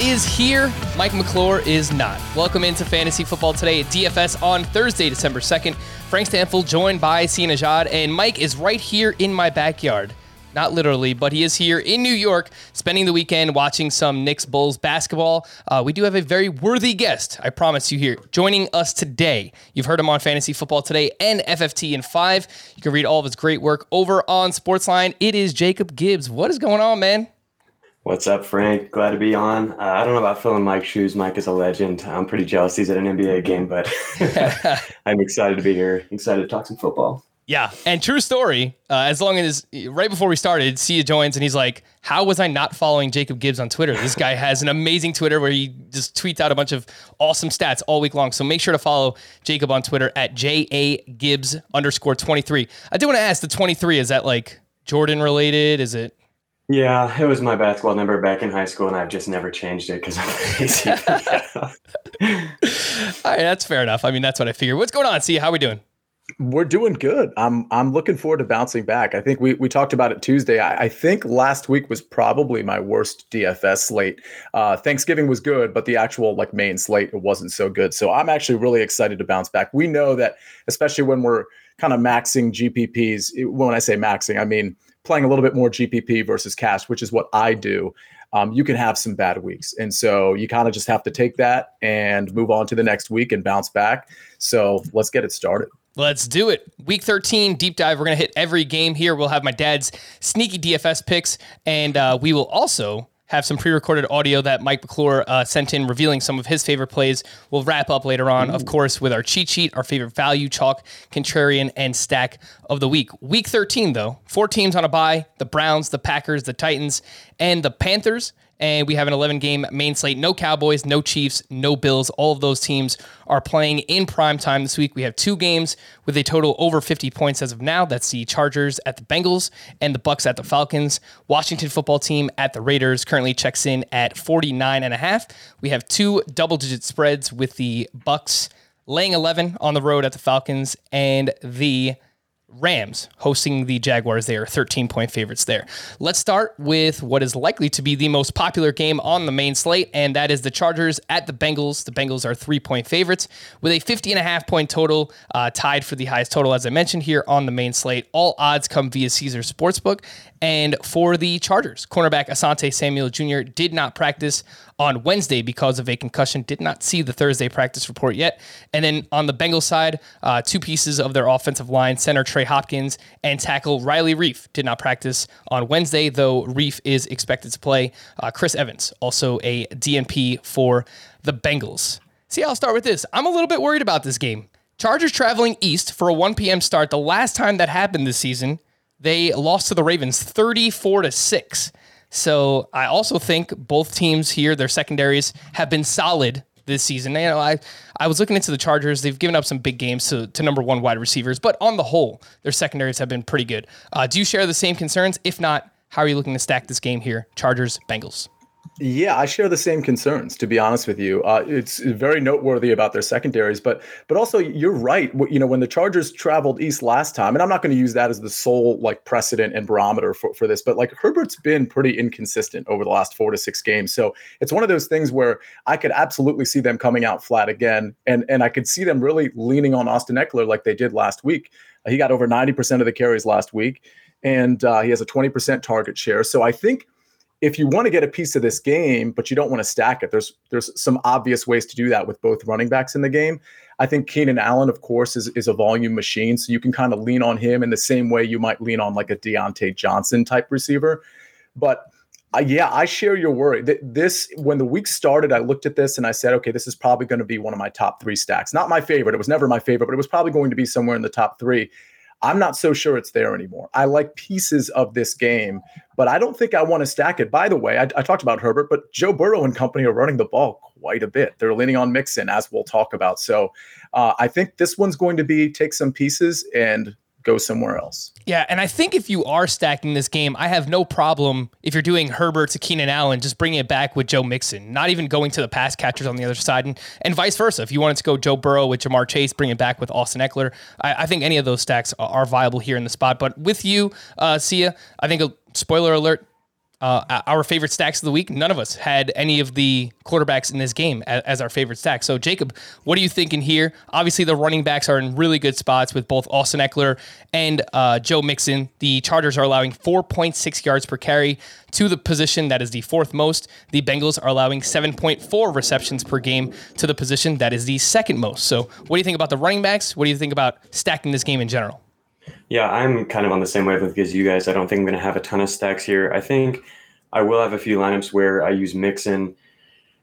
is here. Mike McClure is not. Welcome into Fantasy Football today at DFS on Thursday, December 2nd. Frank Stampfl joined by Sia Nejad, and Mike is right here in my backyard. Not literally, but he is here in New York, spending the weekend watching some Knicks Bulls basketball. Uh, we do have a very worthy guest, I promise you, here joining us today. You've heard him on Fantasy Football Today and FFT in 5. You can read all of his great work over on Sportsline. It is Jacob Gibbs. What is going on, man? What's up, Frank? Glad to be on. Uh, I don't know about filling Mike's shoes. Mike is a legend. I'm pretty jealous he's at an NBA game, but I'm excited to be here. Excited to talk some football. Yeah, and true story. Uh, as long as right before we started, Sia joins and he's like, "How was I not following Jacob Gibbs on Twitter? This guy has an amazing Twitter where he just tweets out a bunch of awesome stats all week long. So make sure to follow Jacob on Twitter at j a gibbs underscore twenty three. I do want to ask the twenty three. Is that like Jordan related? Is it? Yeah, it was my basketball number back in high school, and I've just never changed it because I'm lazy. All right, that's fair enough. I mean, that's what I figured. What's going on? Sia, how are we doing? We're doing good. I'm I'm looking forward to bouncing back. I think we we talked about it Tuesday. I, I think last week was probably my worst DFS slate. Uh, Thanksgiving was good, but the actual like main slate it wasn't so good. So I'm actually really excited to bounce back. We know that, especially when we're kind of maxing GPPs. When I say maxing, I mean playing a little bit more GPP versus cash, which is what I do, um, you can have some bad weeks. And so you kind of just have to take that and move on to the next week and bounce back. So let's get it started. Let's do it. Week 13, deep dive. We're going to hit every game here. We'll have my dad's sneaky DFS picks, and uh, we will also have some pre-recorded audio that Mike McClure uh, sent in, revealing some of his favorite plays. We'll wrap up later on, Ooh. of course, with our cheat sheet, our favorite value, chalk, contrarian, and stack of the week. Week 13, though, four teams on a bye: the Browns, the Packers, the Titans, and the Panthers and we have an 11 game main slate. No Cowboys, no Chiefs, no Bills. All of those teams are playing in prime time this week. We have two games with a total over 50 points as of now. That's the Chargers at the Bengals and the Bucks at the Falcons. Washington football team at the Raiders currently checks in at 49 and a half. We have two double digit spreads with the Bucks laying 11 on the road at the Falcons and the Rams hosting the Jaguars. They are 13 point favorites there. Let's start with what is likely to be the most popular game on the main slate, and that is the Chargers at the Bengals. The Bengals are three point favorites with a 50 and a half point total, uh, tied for the highest total, as I mentioned here on the main slate. All odds come via Caesar Sportsbook. And for the Chargers, cornerback Asante Samuel Jr. did not practice on Wednesday because of a concussion. Did not see the Thursday practice report yet. And then on the Bengals side, uh, two pieces of their offensive line, center Trey Hopkins and tackle Riley Reiff, did not practice on Wednesday, though Reiff is expected to play. Uh, Chris Evans, also a DNP for the Bengals. Sia, I'll start with this. I'm a little bit worried about this game. Chargers traveling east for a 1 p.m. start. The last time that happened this season, they lost to the Ravens 34 to 6. So I also think both teams here, their secondaries have been solid this season. You know, I I was looking into the Chargers. They've given up some big games to, to number one wide receivers, but on the whole, their secondaries have been pretty good. Uh, do you share the same concerns? If not, how are you looking to stack this game here? Chargers, Bengals. Yeah, I share the same concerns. To be honest with you, uh, it's very noteworthy about their secondaries, but but also you're right. You know, when the Chargers traveled east last time, and I'm not going to use that as the sole like precedent and barometer for, for this, but like Herbert's been pretty inconsistent over the last four to six games. So it's one of those things where I could absolutely see them coming out flat again, and and I could see them really leaning on Austin Ekeler like they did last week. He got over 90% of the carries last week, and uh, he has a 20% target share. So I think if you want to get a piece of this game, but you don't want to stack it, there's there's some obvious ways to do that with both running backs in the game. I think Keenan Allen, of course, is, is a volume machine. So you can kind of lean on him in the same way you might lean on like a Diontae Johnson type receiver. But uh, yeah, I share your worry. This, when the week started, I looked at this and I said, okay, this is probably going to be one of my top three stacks. Not my favorite. It was never my favorite, but it was probably going to be somewhere in the top three. I'm not so sure it's there anymore. I like pieces of this game, but I don't think I want to stack it. By the way, I, I, talked about Herbert, but Joe Burrow and company are running the ball quite a bit. They're leaning on Mixon, as we'll talk about. So uh, I think this one's going to be take some pieces and go somewhere else. Yeah, and I think if you are stacking this game, I have no problem if you're doing Herbert to Keenan Allen, just bringing it back with Joe Mixon, not even going to the pass catchers on the other side, and, and vice versa. If you wanted to go Joe Burrow with Ja'Marr Chase, bring it back with Austin Ekeler. I, I think any of those stacks are, are, viable here in the spot. But with you, uh, Sia, I think a spoiler alert, uh, our favorite stacks of the week. None of us had any of the quarterbacks in this game as, as, our favorite stack. So, Jacob, what are you thinking here? Obviously, the running backs are in really good spots with both Austin Ekeler and uh, Joe Mixon. The Chargers are allowing 4.6 yards per carry to the position that is the fourth most. The Bengals are allowing 7.4 receptions per game to the position that is the second most. So, what do you think about the running backs? What do you think about stacking this game in general? Yeah, I'm kind of on the same wavelength as you guys. I don't think I'm going to have a ton of stacks here. I think I will have a few lineups where I use Mixon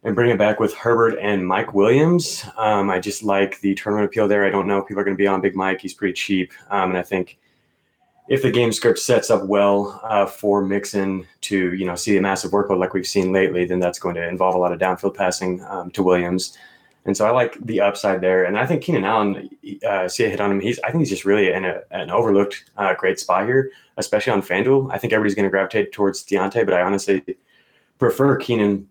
and bring it back with Herbert and Mike Williams. Um, I just like the tournament appeal there. I don't know if people are going to be on Big Mike. He's pretty cheap. Um, and I think if the game script sets up well uh, for Mixon to, you know, see a massive workload like we've seen lately, then that's going to involve a lot of downfield passing um, to Williams. And so I like the upside there. And I think Keenan Allen, uh, Sia hit on him. He's I think he's just really in a, an overlooked uh, great spot here, especially on FanDuel. I think everybody's going to gravitate towards Diontae, but I honestly prefer Keenan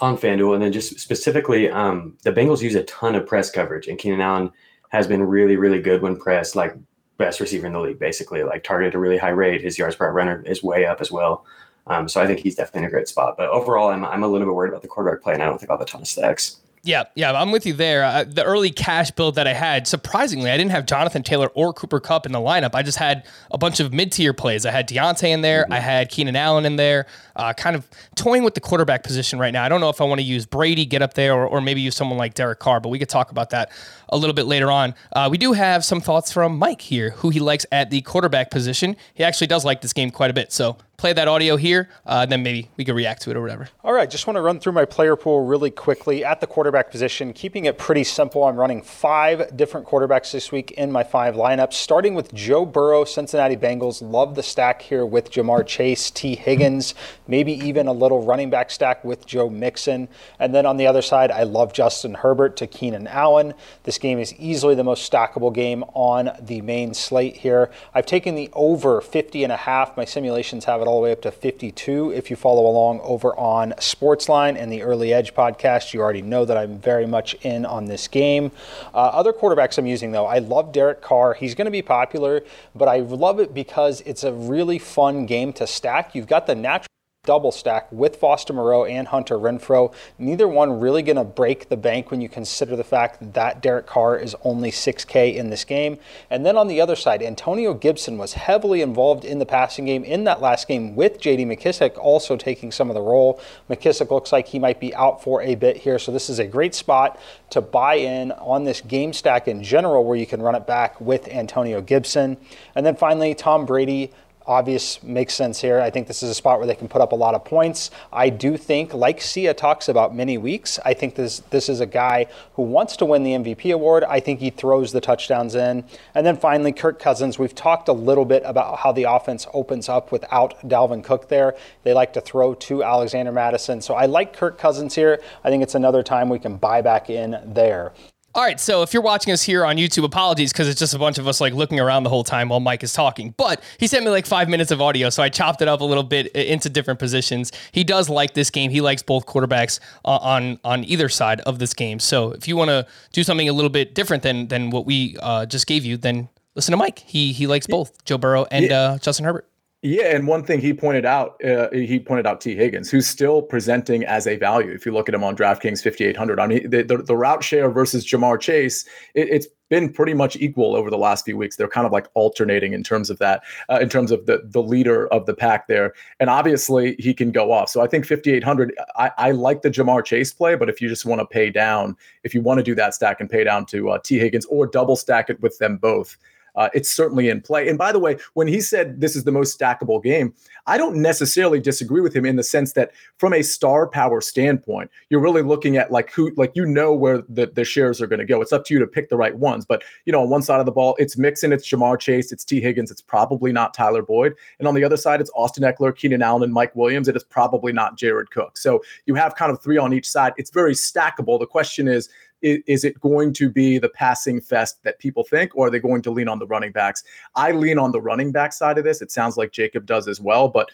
on FanDuel. And then just specifically, um, the Bengals use a ton of press coverage, and Keenan Allen has been really, really good when pressed, like best receiver in the league, basically, like targeted a really high rate. His yards per runner is way up as well. Um, so I think he's definitely in a great spot. But overall, I'm, I'm a little bit worried about the quarterback play, and I don't think I'll have a ton of stacks. Yeah, yeah, I'm with you there. Uh, the early cash build that I had, surprisingly, I didn't have Jonathan Taylor or Cooper Kupp in the lineup. I just had a bunch of mid tier plays. I had Diontae in there, mm-hmm. I had Keenan Allen in there, uh, kind of toying with the quarterback position right now. I don't know if I want to use Brady, get up there, or, or maybe use someone like Derek Carr, but we could talk about that a little bit later on. Uh, we do have some thoughts from Mike here, who he likes at the quarterback position. He actually does like this game quite a bit. So play that audio here, uh, then maybe we could react to it or whatever. All right, just want to run through my player pool really quickly at the quarterback position, keeping it pretty simple. I'm running five different quarterbacks this week in my five lineups, starting with Joe Burrow, Cincinnati Bengals. Love the stack here with Ja'Marr Chase, Tee Higgins, maybe even a little running back stack with Joe Mixon. And then on the other side, I love Justin Herbert to Keenan Allen. This game is easily the most stackable game on the main slate here. I've taken the over 50 and a half. My simulations have it all the way up to 52. If you follow along over on Sportsline and the Early Edge podcast, you already know that I'm very much in on this game. Uh, other quarterbacks I'm using, though, I love Derek Carr. He's going to be popular, but I love it because it's a really fun game to stack. You've got the natural double stack with Foster Moreau and Hunter Renfrow. Neither one really going to break the bank when you consider the fact that Derek Carr is only 6K in this game. And then on the other side, Antonio Gibson was heavily involved in the passing game in that last game with JD McKissic also taking some of the role. McKissic looks like he might be out for a bit here, so this is a great spot to buy in on this game stack in general where you can run it back with Antonio Gibson. And then finally, Tom Brady obvious makes sense here. I think this is a spot where they can put up a lot of points. I do think, like Sia talks about many weeks, I think this this is a guy who wants to win the MVP award. I think he throws the touchdowns in. And then finally, Kirk Cousins. We've talked a little bit about how the offense opens up without Dalvin Cook there. They like to throw to Alexander Mattison. So I like Kirk Cousins here. I think it's another time we can buy back in there. All right, so if you're watching us here on YouTube, apologies because it's just a bunch of us like looking around the whole time while Mike is talking. But he sent me like five minutes of audio, so I chopped it up a little bit into different positions. He does like this game. He likes both quarterbacks on on either side of this game. So if you want to do something a little bit different than than what we uh, just gave you, then listen to Mike. He he likes both Joe Burrow and uh, Justin Herbert. Yeah, and one thing he pointed out, uh, he pointed out Tee Higgins, who's still presenting as a value. If you look at him on DraftKings 5800, I mean, the, the, the route share versus Ja'Marr Chase, it, has been pretty much equal over the last few weeks. They're kind of like alternating in terms of that, uh, in terms of the the leader of the pack there. And obviously, he can go off. So I think 5800. I, I like the Ja'Marr Chase play, but if you just want to pay down, if you want to do that stack and pay down to uh, Tee Higgins or double stack it with them both uh, it's certainly in play. And by the way, when he said this is the most stackable game, I don't necessarily disagree with him in the sense that from a star power standpoint, you're really looking at like who, like you know where the, the shares are going to go. It's up to you to pick the right ones. But you know, on one side of the ball, it's Mixon, it's Ja'Marr Chase, it's Tee Higgins, it's probably not Tyler Boyd, and on the other side, it's Austin Ekeler, Keenan Allen, and Mike Williams. It is probably not Jared Cook. So you have kind of three on each side. It's very stackable. The question is is, it going to be the passing fest that people think, or are they going to lean on the running backs? I lean on the running back side of this. It sounds like Jacob does as well, but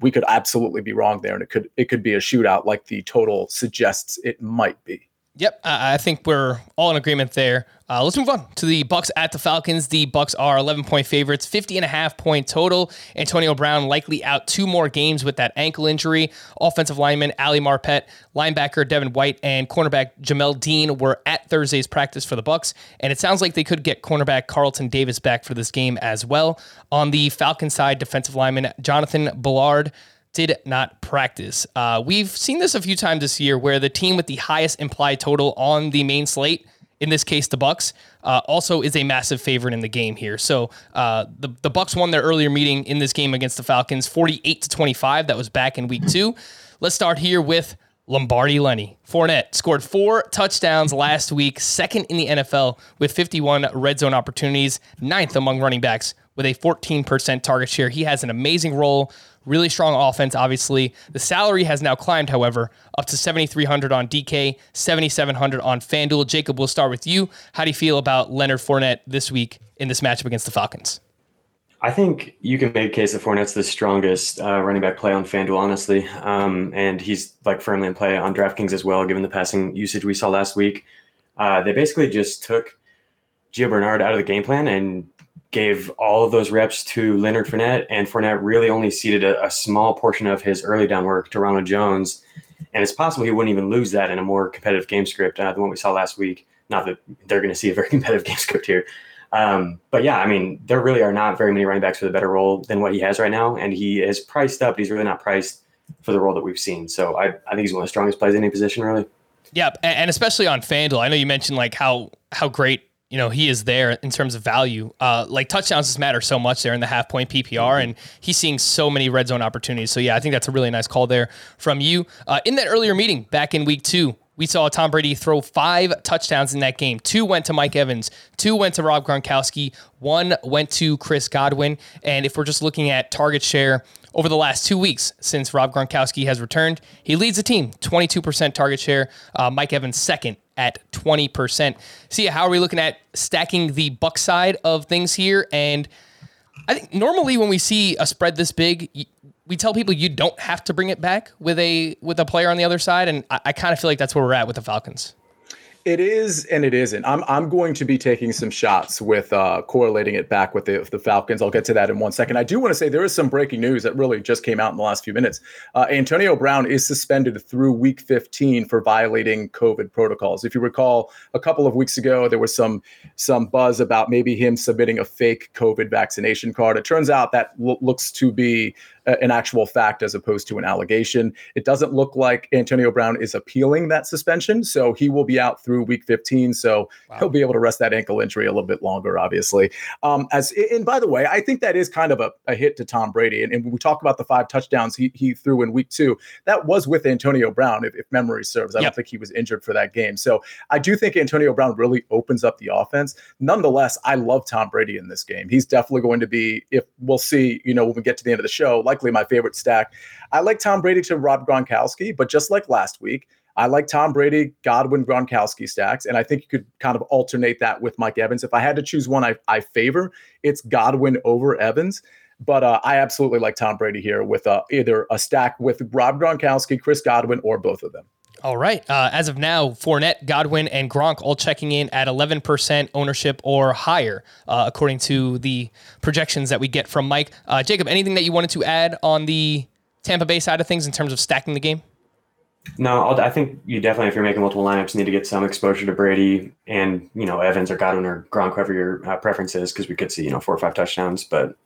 we could absolutely be wrong there, and it could it could be a shootout like the total suggests it might be. Yep, I think we're all in agreement there. Uh, let's move on to the Bucks at the Falcons. The Bucks are 11 point favorites, 50 and a half point total. Antonio Brown likely out two more games with that ankle injury. Offensive lineman Ali Marpet, linebacker Devin White, and cornerback Jamel Dean were at Thursday's practice for the Bucks, and it sounds like they could get cornerback Carlton Davis back for this game as well. On the Falcon side, defensive lineman Jonathan Bullard did not practice. Uh, we've seen this a few times this year where the team with the highest implied total on the main slate in this case the Bucks, uh, also is a massive favorite in the game here. So uh, the the Bucks won their earlier meeting in this game against the Falcons, 48 to 25. That was back in week two. Let's start here with Lombardi Lenny. Fournette scored four touchdowns last week, second in the NFL with 51 red zone opportunities, ninth among running backs with a 14% target share. He has an amazing role Really strong offense, obviously. The salary has now climbed, however, up to 7,300 on DK, 7,700 on FanDuel. Jacob, we'll start with you. How do you feel about Leonard Fournette this week in this matchup against the Falcons? I think you can make a case that Fournette's the strongest uh, running back play on FanDuel, honestly. Um, and he's like firmly in play on DraftKings as well, given the passing usage we saw last week. Uh, they basically just took Gio Bernard out of the game plan and gave all of those reps to Leonard Fournette, and Fournette really only ceded a, a, small portion of his early down work to Ronald Jones. And it's possible he wouldn't even lose that in a more competitive game script, uh, the one we saw last week. Not that they're going to see a very competitive game script here. Um, but yeah, I mean, there really are not very many running backs with a better role than what he has right now. And he is priced up. He's really not priced for the role that we've seen. So I, I think he's one of the strongest plays in any position, really. Yeah, and especially on FanDuel. I know you mentioned like how how great you know, he is there in terms of value. Uh, like touchdowns just matter so much there in the half point PPR, mm-hmm. and he's seeing so many red zone opportunities. So yeah, I think that's a really nice call there from you. Uh, in that earlier meeting back in week two, we saw Tom Brady throw five touchdowns in that game. Two went to Mike Evans, two went to Rob Gronkowski, one went to Chris Godwin. And if we're just looking at target share over the last two weeks since Rob Gronkowski has returned, he leads the team 22% target share. Uh, Mike Evans second at 20%. Sia, how are we looking at stacking the buck side of things here? And I think normally when we see a spread this big, we tell people you don't have to bring it back with a with a player on the other side, and I, I kind of feel like that's where we're at with the Falcons. It is and it isn't. I'm I'm going to be taking some shots with uh, correlating it back with the the Falcons. I'll get to that in one second. I do want to say there is some breaking news that really just came out in the last few minutes. Uh, Antonio Brown is suspended through Week 15 for violating COVID protocols. If you recall, a couple of weeks ago there was some some buzz about maybe him submitting a fake COVID vaccination card. It turns out that lo- looks to be an actual fact as opposed to an allegation. It doesn't look like Antonio Brown is appealing that suspension, so he will be out through week 15. So wow. he'll be able to rest that ankle injury a little bit longer, obviously. Um, as and by the way, I think that is kind of a, a hit to Tom Brady. And, and, when we talk about the five touchdowns he, he threw in week two, that was with Antonio Brown, if, if memory serves. I yep. don't think he was injured for that game. So I do think Antonio Brown really opens up the offense. Nonetheless, I love Tom Brady in this game. He's definitely going to be, if we'll see, you know, when we get to the end of the show, like likely my favorite stack. I like Tom Brady to Rob Gronkowski, but just like last week, I like Tom Brady, Godwin, Gronkowski stacks, and I think you could kind of alternate that with Mike Evans. If I had to choose one I, I favor, it's Godwin over Evans. But uh, I absolutely like Tom Brady here with uh, either a stack with Rob Gronkowski, Chris Godwin, or both of them. All right. Uh, as of now, Fournette, Godwin, and Gronk all checking in at 11% ownership or higher, uh, according to the projections that we get from Mike. Uh, Jacob, anything that you wanted to add on the Tampa Bay side of things in terms of stacking the game? No, i think you definitely, if you're making multiple lineups, need to get some exposure to Brady and you know Evans or Godwin or Gronk, whoever your uh, preference is, because we could see you know four or five touchdowns. But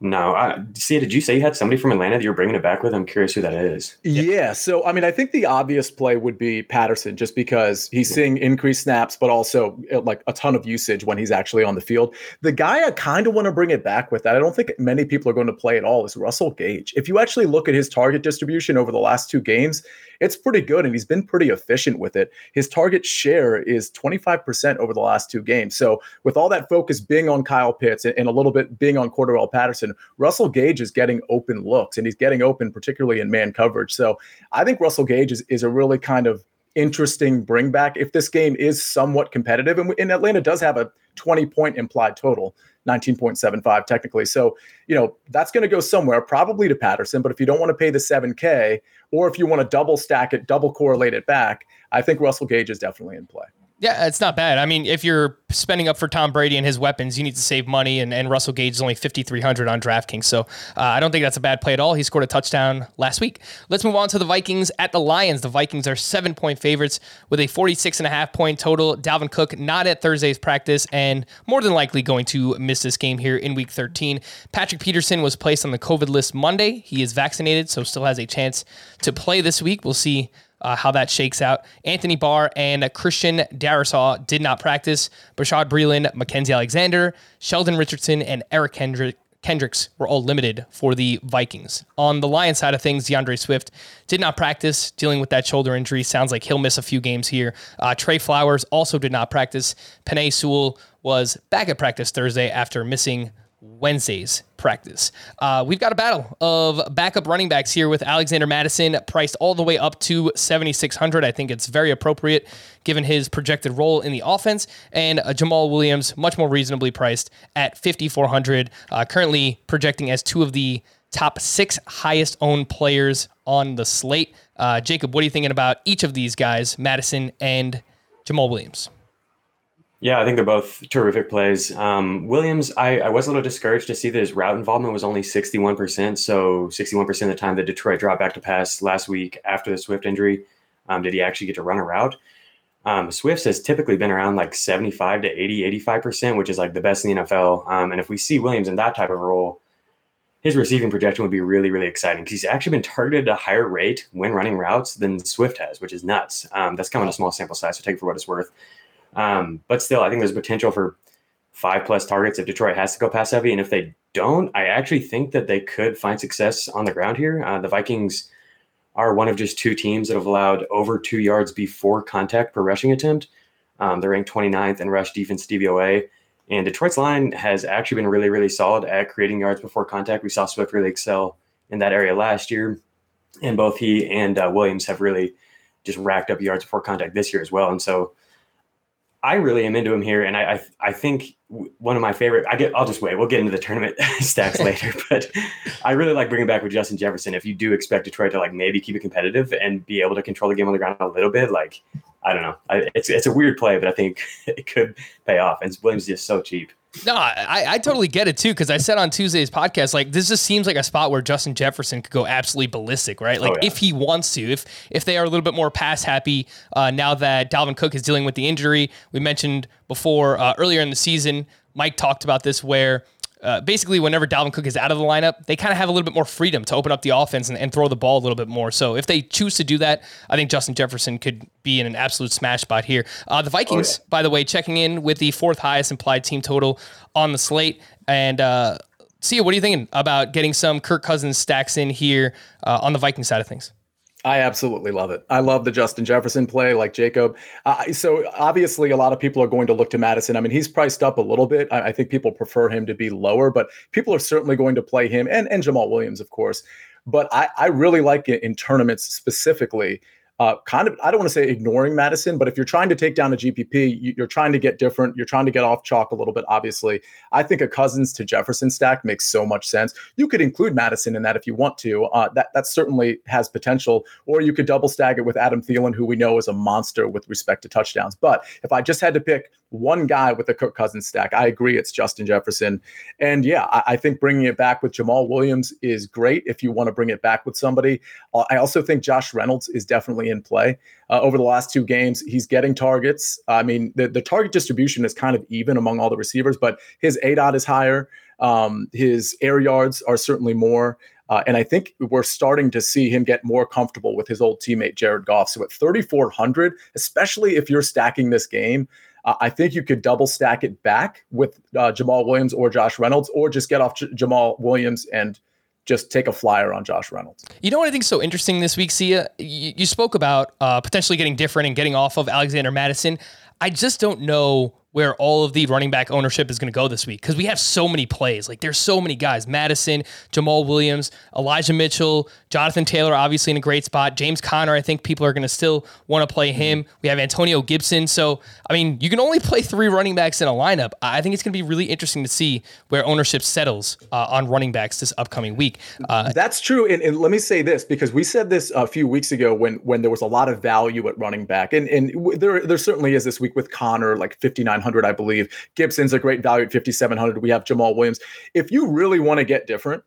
no, I, Sia. Did you say you had somebody from Atlanta that you're bringing it back with? I'm curious who that is. Yeah. So, I mean, I think the obvious play would be Patterson, just because he's seeing increased snaps, but also uh, like a ton of usage when he's actually on the field. The guy I kind of want to bring it back with that I don't think many people are going to play at all is Russell Gage. If you actually look at his target distribution over the last two games, it's pretty good and he's been pretty efficient with it. His target share is 25% over the last two games. So with all that focus being on Kyle Pitts and, a little bit being on Cordarrelle Patterson, Russell Gage is getting open looks and he's getting open particularly in man coverage. So I think Russell Gage is, is a really kind of interesting bring back if this game is somewhat competitive. And, and Atlanta does have a 20 point implied total, 19.75 technically. So, you know, that's going to go somewhere, probably to Patterson. But if you don't want to pay the 7K, or if you want to double stack it, double correlate it back, I think Russell Gage is definitely in play. Yeah, it's not bad. I mean, if you're spending up for Tom Brady and his weapons, you need to save money, and, and Russell Gage is only 5,300 on DraftKings. So uh, I don't think that's a bad play at all. He scored a touchdown last week. Let's move on to the Vikings at the Lions. The Vikings are seven point favorites with a 46 and a half point total. Dalvin Cook not at Thursday's practice and more than likely going to miss this game here in week 13. Patrick Peterson was placed on the COVID list Monday. He is vaccinated, so still has a chance to play this week. We'll see uh, how that shakes out. Anthony Barr and Christian Darrisaw did not practice. Bashaud Breeland, Mackenzie Alexander, Sheldon Richardson, and Eric Kendrick. Kendricks were all limited for the Vikings. On the Lions side of things, D'Andre Swift did not practice, dealing with that shoulder injury. Sounds like he'll miss a few games here. Uh, Trey Flowers also did not practice. Penei Sewell was back at practice Thursday after missing Wednesday's practice. Uh, we've got a battle of backup running backs here with Alexander Mattison priced all the way up to 7,600. I think it's very appropriate given his projected role in the offense. And uh, Jamaal Williams, much more reasonably priced at 5,400, uh, currently projecting as two of the top six highest owned players on the slate. Uh, Jacob, what are you thinking about each of these guys, Mattison and Jamaal Williams? Yeah, I think they're both terrific plays. Um, Williams, I, I, was a little discouraged to see that his route involvement was only 61%. So 61% of the time that Detroit dropped back to pass last week after the Swift injury, um, did he actually get to run a route? Um, Swift has typically been around like 75 to 80, 85%, which is like the best in the NFL. Um, and if we see Williams in that type of role, his receiving projection would be really, really exciting because he's actually been targeted at a higher rate when running routes than Swift has, which is nuts. Um, that's coming a small sample size, so take it for what it's worth. Um, but still, I think there's potential for five plus targets if Detroit has to go pass heavy. And if they don't, I actually think that they could find success on the ground here. Uh, the Vikings are one of just two teams that have allowed over two yards before contact per rushing attempt. Um, they're ranked 29th in rush defense DVOA. And Detroit's line has actually been really, really solid at creating yards before contact. We saw Swift really excel in that area last year. And both he and uh, Williams have really just racked up yards before contact this year as well. And so I really am into him here, and I, I, I think one of my favorite. I get. I'll just wait. We'll get into the tournament stacks later, but I really like bringing back with Justin Jefferson. If you do expect Detroit to like maybe keep it competitive and be able to control the game on the ground a little bit, like I don't know, I, it's it's a weird play, but I think it could pay off. And Williams is just so cheap. No, I, I totally get it too because I said on Tuesday's podcast, like this just seems like a spot where Justin Jefferson could go absolutely ballistic, right? Like oh, yeah. if he wants to, if if they are a little bit more pass happy uh, now that Dalvin Cook is dealing with the injury. We mentioned before uh, earlier in the season, Mike talked about this where uh, basically whenever Dalvin Cook is out of the lineup, they kind of have a little bit more freedom to open up the offense and, and, throw the ball a little bit more. So if they choose to do that, I think Justin Jefferson could be in an absolute smash spot here. Uh, the Vikings, oh, yeah. by the way, checking in with the fourth highest implied team total on the slate. And uh, Sia, what are you thinking about getting some Kirk Cousins stacks in here uh, on the Viking side of things? I absolutely love it. I love the Justin Jefferson play, like Jacob. Uh, so obviously, a lot of people are going to look to Mattison. I mean, he's priced up a little bit. I, I, think people prefer him to be lower, but people are certainly going to play him and and Jamaal Williams, of course. But I, I really like it in tournaments specifically uh, kind of, I don't want to say ignoring Mattison, but if you're trying to take down a GPP, you're trying to get different. You're trying to get off chalk a little bit, obviously. I think a Cousins to Jefferson stack makes so much sense. You could include Mattison in that if you want to. Uh, that, that certainly has potential. Or you could double stack it with Adam Thielen, who we know is a monster with respect to touchdowns. But if I just had to pick one guy with a Kirk Cousins stack. I agree, it's Justin Jefferson. And yeah, I, I, think bringing it back with Jamaal Williams is great if you want to bring it back with somebody. Uh, I also think Josh Reynolds is definitely in play. Uh, over the last two games, he's getting targets. I mean, the, the target distribution is kind of even among all the receivers, but his A dot is higher. Um, his air yards are certainly more. Uh, and I think we're starting to see him get more comfortable with his old teammate Jared Goff. So at 3,400, especially if you're stacking this game, I think you could double stack it back with uh, Jamaal Williams or Josh Reynolds, or just get off J- Jamaal Williams and just take a flyer on Josh Reynolds. You know what I think is so interesting this week, Sia? You, you spoke about uh, potentially getting different and getting off of Alexander Mattison. I just don't know where all of the running back ownership is going to go this week because we have so many plays. Like there's so many guys: Mattison, Jamaal Williams, Elijah Mitchell, Jonathan Taylor, obviously in a great spot. James Conner, I think people are going to still want to play him. We have Antonio Gibson. So I mean, you can only play three running backs in a lineup. I think it's going to be really interesting to see where ownership settles uh, on running backs this upcoming week. Uh, That's true. And, and, let me say this because we said this a few weeks ago when when there was a lot of value at running back, and and there there certainly is this week with Conner like 5900, I believe. Gibson's a great value at 5700. We have Jamaal Williams. If you really want to get different,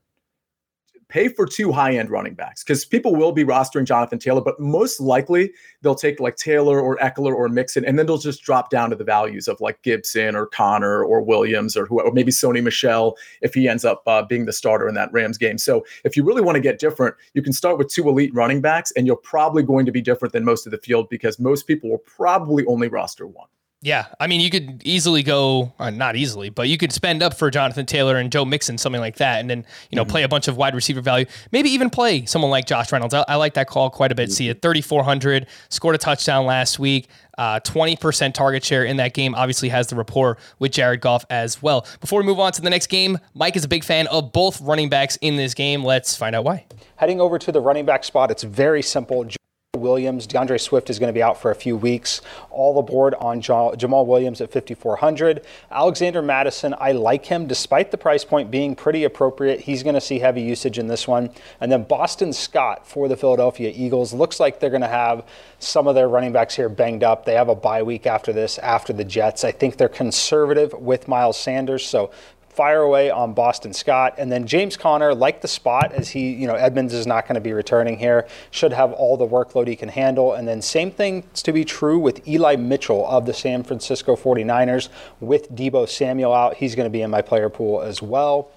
pay for two high end running backs because people will be rostering Jonathan Taylor, but most likely they'll take like Taylor or Ekeler or Mixon, and then they'll just drop down to the values of like Gibson or Conner or Williams or whoever, maybe Sony Michel if he ends up uh, being the starter in that Rams game. So if you really want to get different, you can start with two elite running backs, and you're probably going to be different than most of the field because most people will probably only roster one. Yeah, I mean, you could easily go, uh, not easily, but you could spend up for Jonathan Taylor and Joe Mixon, something like that, and then you know mm-hmm. play a bunch of wide receiver value. Maybe even play someone like Josh Reynolds. I, I like that call quite a bit. Mm-hmm. See, at 3,400, scored a touchdown last week. Uh, 20% target share in that game. Obviously, has the rapport with Jared Goff as well. Before we move on to the next game, Mike is a big fan of both running backs in this game. Let's find out why. Heading over to the running back spot, it's very simple. Williams. D'Andre Swift is going to be out for a few weeks. All aboard on Jamaal Williams at 5,400. Alexander Mattison, I like him despite the price point being pretty appropriate. He's going to see heavy usage in this one. And then Boston Scott for the Philadelphia Eagles. Looks like they're going to have some of their running backs here banged up. They have a bye week after this, after the Jets. I think they're conservative with Miles Sanders. So fire away on Boston Scott. And then James Conner, like the spot, as he, you know, Edmonds is not going to be returning here, should have all the workload he can handle. And then same thing to be true with Eli Mitchell of the San Francisco 49ers with Deebo Samuel out. He's going to be in my player pool as well.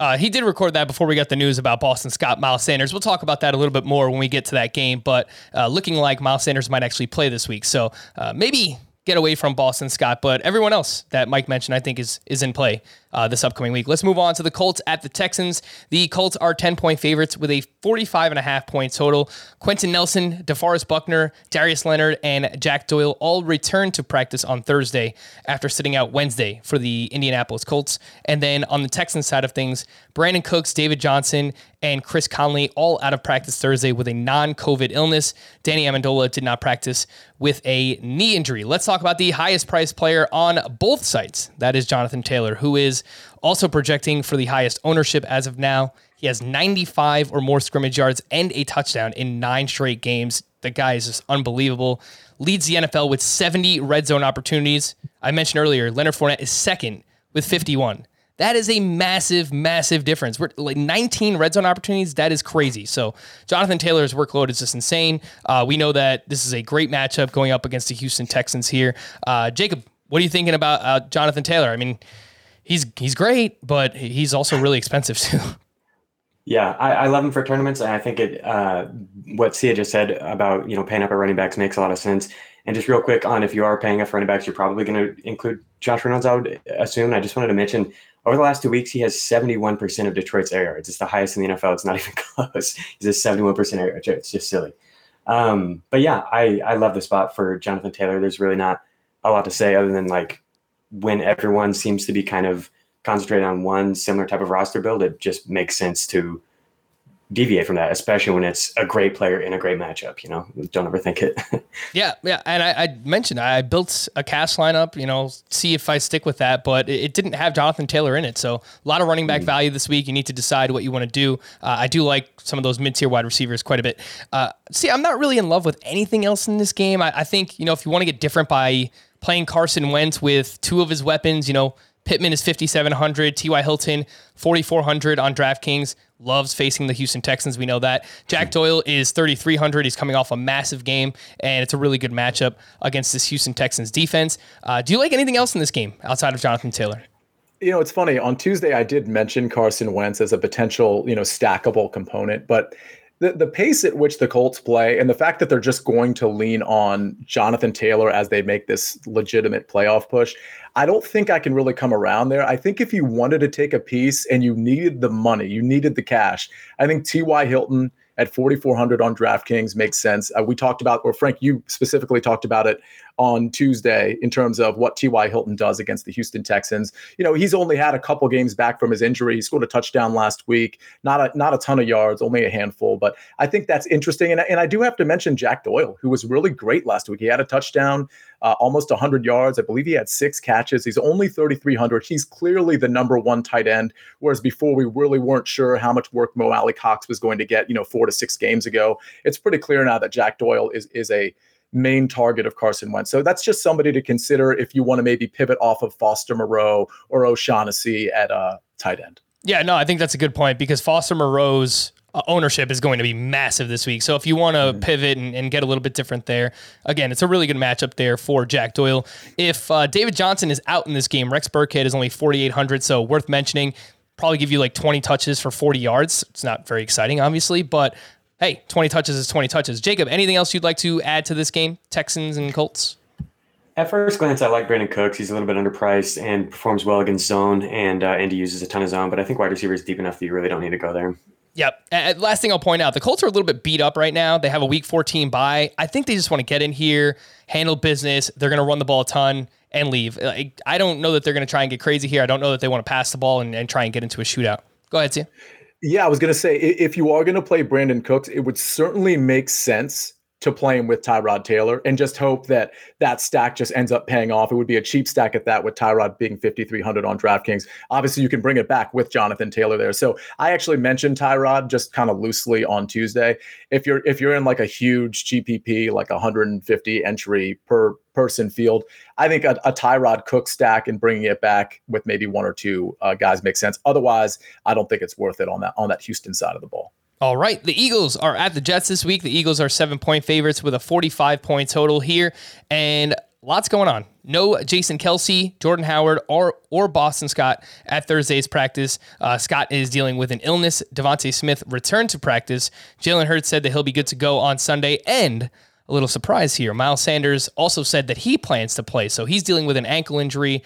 Uh, he did record that before we got the news about Boston Scott, Miles Sanders. We'll talk about that a little bit more when we get to that game, but uh, looking like Miles Sanders might actually play this week. So uh, maybe get away from Boston Scott, but everyone else that Mike mentioned, I think, is is in play uh, this upcoming week. Let's move on to the Colts at the Texans. The Colts are 10 point favorites with a 45 and a half point total. Quenton Nelson, DeForest Buckner, Darius Leonard, and Jack Doyle all returned to practice on Thursday after sitting out Wednesday for the Indianapolis Colts. And then on the Texans side of things, Brandin Cooks, David Johnson, and Chris Conley all out of practice Thursday with a non COVID illness. Danny Amendola did not practice with a knee injury. Let's talk about the highest priced player on both sites. That is Jonathan Taylor, who is also projecting for the highest ownership as of now. He has 95 or more scrimmage yards and a touchdown in nine straight games. The guy is just unbelievable. Leads the NFL with 70 red zone opportunities. I mentioned earlier, Leonard Fournette is second with 51. That is a massive, massive difference. We're like 19 red zone opportunities. That is crazy. So Jonathan Taylor's workload is just insane. Uh, we know that this is a great matchup going up against the Houston Texans here. Uh, Jacob, what are you thinking about uh, Jonathan Taylor? I mean, he's he's great, but he's also really expensive too. Yeah, I, I love him for tournaments, and I think it. Uh, what Sia just said about you know paying up at running backs makes a lot of sense. And just real quick on if you are paying up for running backs, you're probably going to include Josh Reynolds. I would assume. I just wanted to mention over the last two weeks, he has 71% of Detroit's air yards. It's the highest in the NFL. It's not even close. He's a 71% air. It's just silly. Um, but yeah, I I love the spot for Jonathan Taylor. There's really not a lot to say other than like when everyone seems to be kind of concentrated on one similar type of roster build, it just makes sense to deviate from that, especially when it's a great player in a great matchup. You know, don't overthink it. yeah, yeah, and I, I, mentioned I built a cash lineup. You know, see if I stick with that, but it, it didn't have Jonathan Taylor in it, so a lot of running back mm. value this week. You need to decide what you want to do. Uh, I do like some of those mid tier wide receivers quite a bit. Uh, see, I'm not really in love with anything else in this game. I, I think you know if you want to get different by playing Carson Wentz with two of his weapons, you know. Pittman is 5,700. T.Y. Hilton, 4,400 on DraftKings. Loves facing the Houston Texans. We know that. Jack Doyle is 3,300. He's coming off a massive game, and it's a really good matchup against this Houston Texans defense. Uh, do you like anything else in this game outside of Jonathan Taylor? You know, it's funny. On Tuesday, I did mention Carson Wentz as a potential, you know, stackable component, but the, the pace at which the Colts play and the fact that they're just going to lean on Jonathan Taylor as they make this legitimate playoff push, I don't think I can really come around there. I think if you wanted to take a piece and you needed the money, you needed the cash, I think T.Y. Hilton at 4,400 on DraftKings makes sense. Uh, we talked about, or Frank, you specifically talked about it on Tuesday in terms of what T.Y. Hilton does against the Houston Texans. You know, he's only had a couple games back from his injury. He scored a touchdown last week, not a, not a ton of yards, only a handful, but I think that's interesting. And, and I do have to mention Jack Doyle, who was really great last week. He had a touchdown, uh, almost 100 yards. I believe he had six catches. He's only 3,300. He's clearly the number one tight end, whereas before we really weren't sure how much work Mo Alie-Cox was going to get, you know, four to six games ago. It's pretty clear now that Jack Doyle is is a main target of Carson Wentz. So that's just somebody to consider if you want to maybe pivot off of Foster Moreau or O'Shaughnessy at uh, tight end. Yeah, no, I think that's a good point because Foster Moreau's uh, ownership is going to be massive this week. So if you want to mm-hmm. pivot and, and, get a little bit different there, again, it's a really good matchup there for Jack Doyle. If uh, David Johnson is out in this game, Rex Burkhead is only 4,800, so worth mentioning. Probably give you like 20 touches for 40 yards. It's not very exciting, obviously, but hey, 20 touches is 20 touches. Jacob, anything else you'd like to add to this game? Texans and Colts? At first glance, I like Brandin Cooks. He's a little bit underpriced and performs well against zone, and uh, Indy uses a ton of zone. But I think wide receiver is deep enough that you really don't need to go there. Yep. Uh, last thing I'll point out: the Colts are a little bit beat up right now. They have a Week 14 bye. I think they just want to get in here, handle business. They're going to run the ball a ton and leave. I don't know that they're going to try and get crazy here. I don't know that they want to pass the ball and, and try and get into a shootout. Go ahead, Sia. Yeah, I was going to say if you are going to play Brandin Cooks, it would certainly make sense to play him with Tyrod Taylor and just hope that that stack just ends up paying off. It would be a cheap stack at that with Tyrod being 5,300 on DraftKings. Obviously, you can bring it back with Jonathan Taylor there. So I actually mentioned Tyrod just kind of loosely on Tuesday. If you're if you're in like a huge GPP, like 150 entry per person field, I think a, a Tyrod Cook stack and bringing it back with maybe one or two uh, guys makes sense. Otherwise, I don't think it's worth it on that on that Houston side of the ball. All right. The Eagles are at the Jets this week. The Eagles are seven point favorites with a 45 point total here. And lots going on. No Jason Kelce, Jordan Howard, or or Boston Scott at Thursday's practice. Uh, Scott is dealing with an illness. DeVonta Smith returned to practice. Jalen Hurts said that he'll be good to go on Sunday. And a little surprise here, Miles Sanders also said that he plans to play. So he's dealing with an ankle injury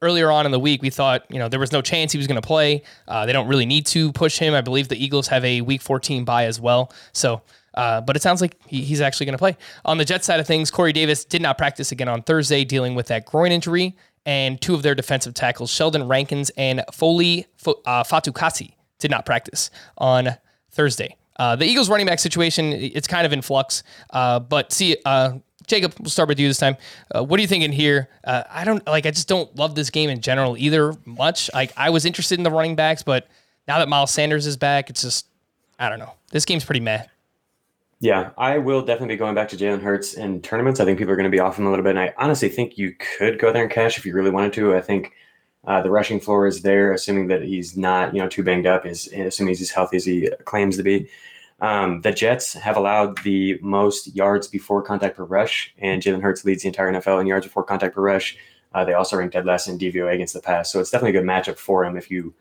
earlier on in the week, we thought you know there was no chance he was going to play. Uh, they don't really need to push him. I believe the Eagles have a Week 14 bye as well. So, uh, but it sounds like he, he's actually going to play. On the Jets side of things, Corey Davis did not practice again on Thursday, dealing with that groin injury, and two of their defensive tackles, Sheldon Rankins and Foley uh, Fatukasi, did not practice on Thursday. Uh, the Eagles running back situation, it's kind of in flux. Uh, but Sia, uh, Jacob, we'll start with you this time. Uh, what are you thinking here? Uh, I don't like. I just don't love this game in general either much. Like I was interested in the running backs, but now that Miles Sanders is back, it's just I don't know. This game's pretty meh. Yeah, I will definitely be going back to Jalen Hurts in tournaments. I think people are going to be off him a little bit, and I honestly think you could go there and cash if you really wanted to. I think uh, the rushing floor is there, assuming that he's not you know too banged up, is assuming he's as healthy as he claims to be. Um, the Jets have allowed the most yards before contact per rush, and Jalen Hurts leads the entire NFL in yards before contact per rush. Uh, they also rank dead last in DVOA against the pass, so it's definitely a good matchup for him if you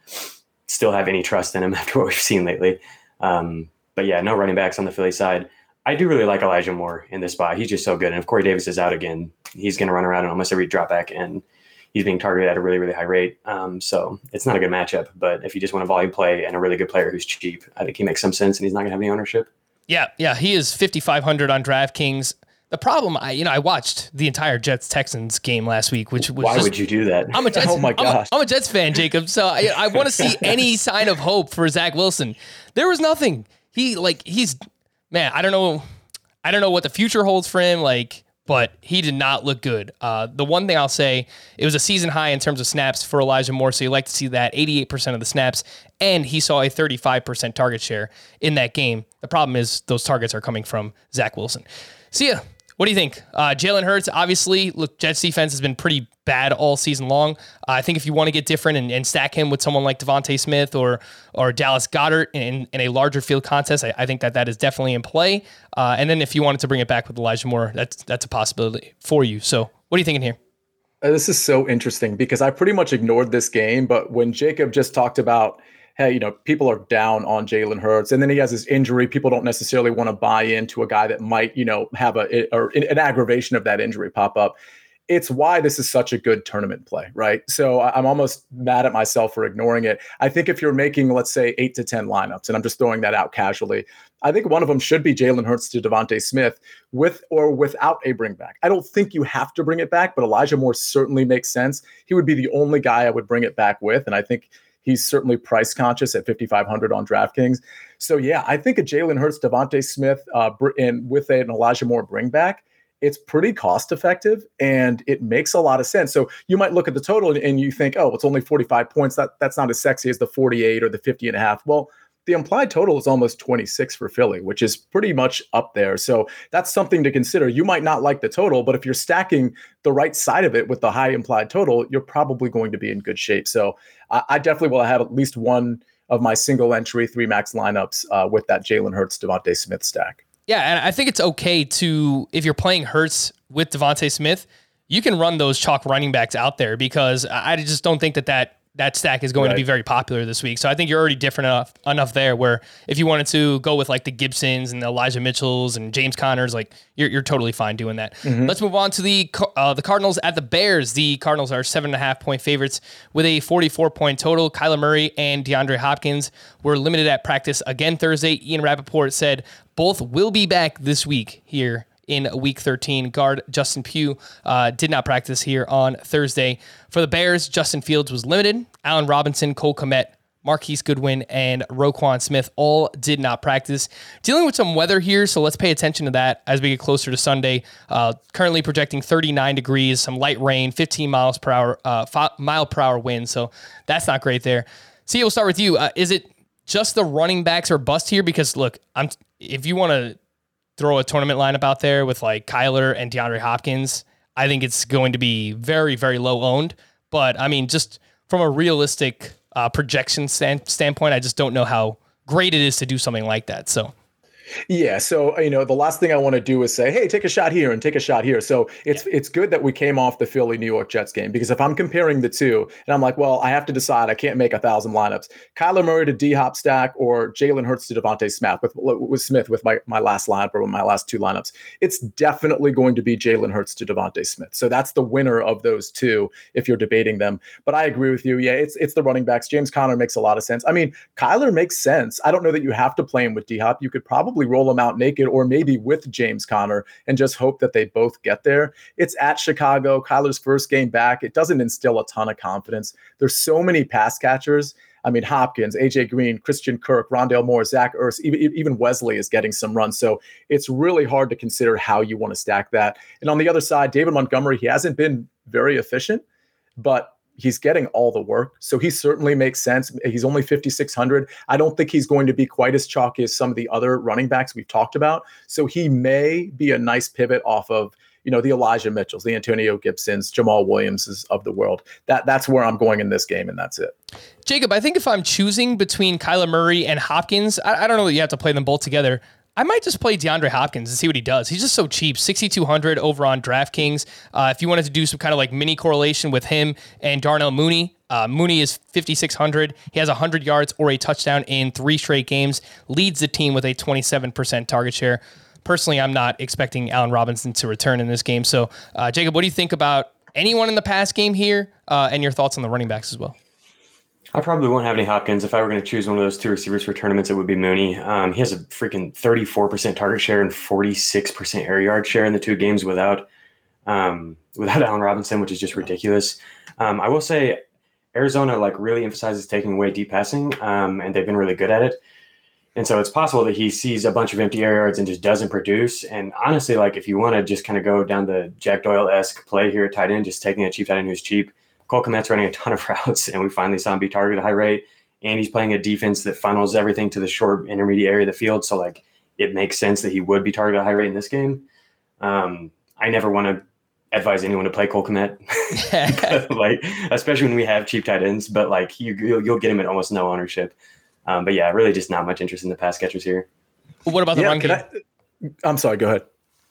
still have any trust in him after what we've seen lately. Um, but yeah, no running backs on the Philly side. I do really like Elijah Moore in this spot. He's just so good, and if Corey Davis is out again, he's going to run around in almost every drop back and he's being targeted at a really, really high rate. Um, so it's not a good matchup. But if you just want a volume play and a really good player who's cheap, I think he makes some sense and he's not going to have any ownership. Yeah, yeah, he is 5,500 on DraftKings. The problem, I you know, I watched the entire Jets Texans game last week, which was why just, would you do that? I'm a Jets, oh my gosh, I'm a, I'm a Jets fan, Jacob. So I, I want to see any sign of hope for Zach Wilson. There was nothing. He like he's man. I don't know. I don't know what the future holds for him. Like but he did not look good. Uh, the one thing I'll say, it was a season high in terms of snaps for Elijah Moore, so you like to see that 88% of the snaps, and he saw a 35% target share in that game. The problem is those targets are coming from Zach Wilson. Sia. What do you think? Uh, Jalen Hurts, obviously, look, Jets defense has been pretty bad all season long. Uh, I think if you want to get different and, and, stack him with someone like DeVonta Smith or or Dallas Goedert in, in a larger field contest, I, I, think that that is definitely in play. Uh, and then if you wanted to bring it back with Elijah Moore, that's that's a possibility for you. So what are you thinking here? Uh, this is so interesting because I pretty much ignored this game, but when Jacob just talked about hey, you know, people are down on Jalen Hurts, and then he has this injury. People don't necessarily want to buy into a guy that might, you know, have a or an aggravation of that injury pop up. It's why this is such a good tournament play, right? So I'm almost mad at myself for ignoring it. I think if you're making, let's say, eight to 10 lineups, and I'm just throwing that out casually, I think one of them should be Jalen Hurts to DeVonta Smith with or without a bring back. I don't think you have to bring it back, but Elijah Moore certainly makes sense. He would be the only guy I would bring it back with. And I think he's certainly price conscious at 5,500 on DraftKings. So, yeah, I think a Jalen Hurts, DeVonta Smith, uh, and with an Elijah Moore bring back, it's pretty cost effective and it makes a lot of sense. So you might look at the total and you think, oh, it's only 45 points. That that's not as sexy as the 48 or the 50 and a half. Well, the implied total is almost 26 for Philly, which is pretty much up there. So that's something to consider. You might not like the total, but if you're stacking the right side of it with the high implied total, you're probably going to be in good shape. So I, I definitely will have at least one of my single entry three max lineups uh, with that Jalen Hurts, DeVonta Smith stack. Yeah, and I think it's okay to if you're playing Hurts with DeVonta Smith, you can run those chalk running backs out there because I just don't think that that that stack is going right. to be very popular this week. So I think you're already different enough enough there where if you wanted to go with like the Gibsons and the Elijah Mitchells and James Conners, like you're, you're totally fine doing that. Mm-hmm. Let's move on to the uh, the Cardinals at the Bears. The Cardinals are seven and a half point favorites with a 44 point total. Kyler Murray and DeAndre Hopkins were limited at practice again Thursday. Ian Rapoport said both will be back this week here in week 13. Guard Justin Pugh uh, did not practice here on Thursday. For the Bears, Justin Fields was limited. Allen Robinson, Cole Kmet, Marquise Goodwin, and Roquan Smith all did not practice. Dealing with some weather here, so let's pay attention to that as we get closer to Sunday. Uh, currently projecting 39 degrees, some light rain, 15 miles per hour, uh, five mile per hour wind. So that's not great there. Sia, we'll start with you. Uh, is it just the running backs are bust here? Because look, I'm if you want to throw a tournament lineup out there with like Kyler and DeAndre Hopkins, I think it's going to be very, very low owned. But I mean, just from a realistic uh, projection stand- standpoint, I just don't know how great it is to do something like that. So yeah, so you know, the last thing I want to do is say, "Hey, take a shot here and take a shot here." So it's yeah. it's good that we came off the Philly New York Jets game because if I'm comparing the two, and I'm like, well, I have to decide. I can't make a thousand lineups. Kyler Murray to D Hop stack or Jalen Hurts to DeVonta Smith with with Smith with my my last lineup or my last two lineups. It's definitely going to be Jalen Hurts to DeVonta Smith. So that's the winner of those two if you're debating them. But I agree with you. Yeah, it's it's the running backs. James Conner makes a lot of sense. I mean, Kyler makes sense. I don't know that you have to play him with D Hop. You could probably roll them out naked or maybe with James Conner and just hope that they both get there. It's at Chicago, Kyler's first game back. It doesn't instill a ton of confidence. There's so many pass catchers. I mean, Hopkins, AJ Green, Christian Kirk, Rondale Moore, Zach Ertz, even Wesley is getting some runs. So it's really hard to consider how you want to stack that. And on the other side, David Montgomery, he hasn't been very efficient, but he's getting all the work. So he certainly makes sense. He's only 5,600. I don't think he's going to be quite as chalky as some of the other running backs we've talked about. So he may be a nice pivot off of, you know, the Elijah Mitchells, the Antonio Gibsons, Jamaal Williamses of the world. That That's where I'm going in this game, and that's it. Jacob, I think if I'm choosing between Kyler Murray and Hopkins, I, I don't know that you have to play them both together. I might just play DeAndre Hopkins and see what he does. He's just so cheap, 6,200 over on DraftKings. Uh, if you wanted to do some kind of like mini correlation with him and Darnell Mooney, uh, Mooney is 5,600. He has 100 yards or a touchdown in three straight games, leads the team with a 27% target share. Personally, I'm not expecting Allen Robinson to return in this game. So, uh, Jacob, what do you think about anyone in the past game here uh, and your thoughts on the running backs as well? I probably won't have any Hopkins. If I were going to choose one of those two receivers for tournaments, it would be Mooney. Um, he has a freaking 34% target share and 46% air yard share in the two games without um, without Allen Robinson, which is just ridiculous. Um, I will say Arizona like really emphasizes taking away deep passing, um, and they've been really good at it. And so it's possible that he sees a bunch of empty air yards and just doesn't produce. And honestly, like if you want to just kind of go down the Jack Doyle esque play here at tight end, just taking a cheap tight end who's cheap Cole Kmet's running a ton of routes, and we finally saw him be targeted at a high rate. And he's playing a defense that funnels everything to the short intermediate area of the field. So like it makes sense that he would be targeted at a high rate in this game. Um, I never want to advise anyone to play Cole Kmet, like especially when we have cheap tight ends. But like you, you'll, you'll get him at almost no ownership. Um, but yeah, really just not much interest in the pass catchers here. What about the yeah, run game? I, I'm sorry. Go ahead.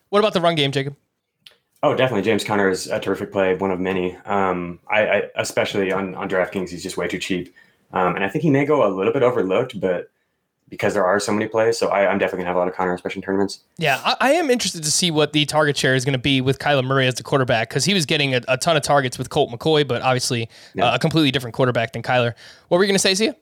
What about the run game, Jacob? Oh, definitely. James Conner is a terrific play, one of many. Um, I, I, especially on on DraftKings, he's just way too cheap, um, and I think he may go a little bit overlooked. But because there are so many plays. So I, am definitely gonna have a lot of Conner, especially in tournaments. Yeah, I, I, am interested to see what the target share is going to be with Kyler Murray as the quarterback because he was getting a, a, ton of targets with Colt McCoy, but obviously yeah. uh, a completely different quarterback than Kyler. What were you going to say, Sia?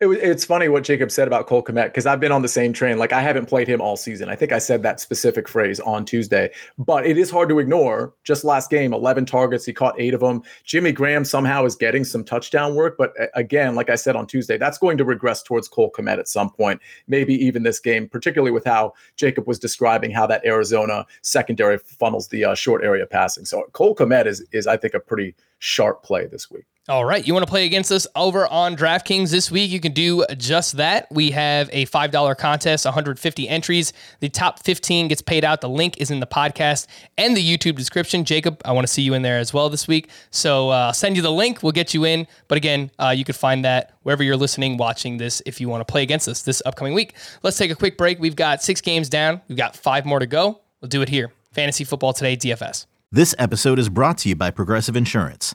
It, it's funny what Jacob said about Cole Kmet because I've been on the same train. Like I haven't played him all season. I think I said that specific phrase on Tuesday, but it is hard to ignore. Just last game, 11 targets, he caught eight of them. Jimmy Graham somehow is getting some touchdown work, but again, like I said on Tuesday, that's going to regress towards Cole Kmet at some point, maybe even this game, particularly with how Jacob was describing how that Arizona secondary funnels the uh, short area passing. So Cole Kmet is is I think a pretty sharp play this week. All right. You want to play against us over on DraftKings this week? You can do just that. We have a $5 contest, 150 entries. The top 15 gets paid out. The link is in the podcast and the YouTube description. Jacob, I want to see you in there as well this week. So uh, I'll send you the link. We'll get you in. But again, uh, you can find that wherever you're listening, watching this, if you want to play against us this upcoming week. Let's take a quick break. We've got six games down, we've got five more to go. We'll do it here. Fantasy Football Today, DFS. This episode is brought to you by Progressive Insurance.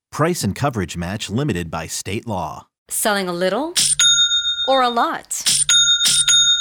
Price and coverage match limited by state law. Selling a little or a lot?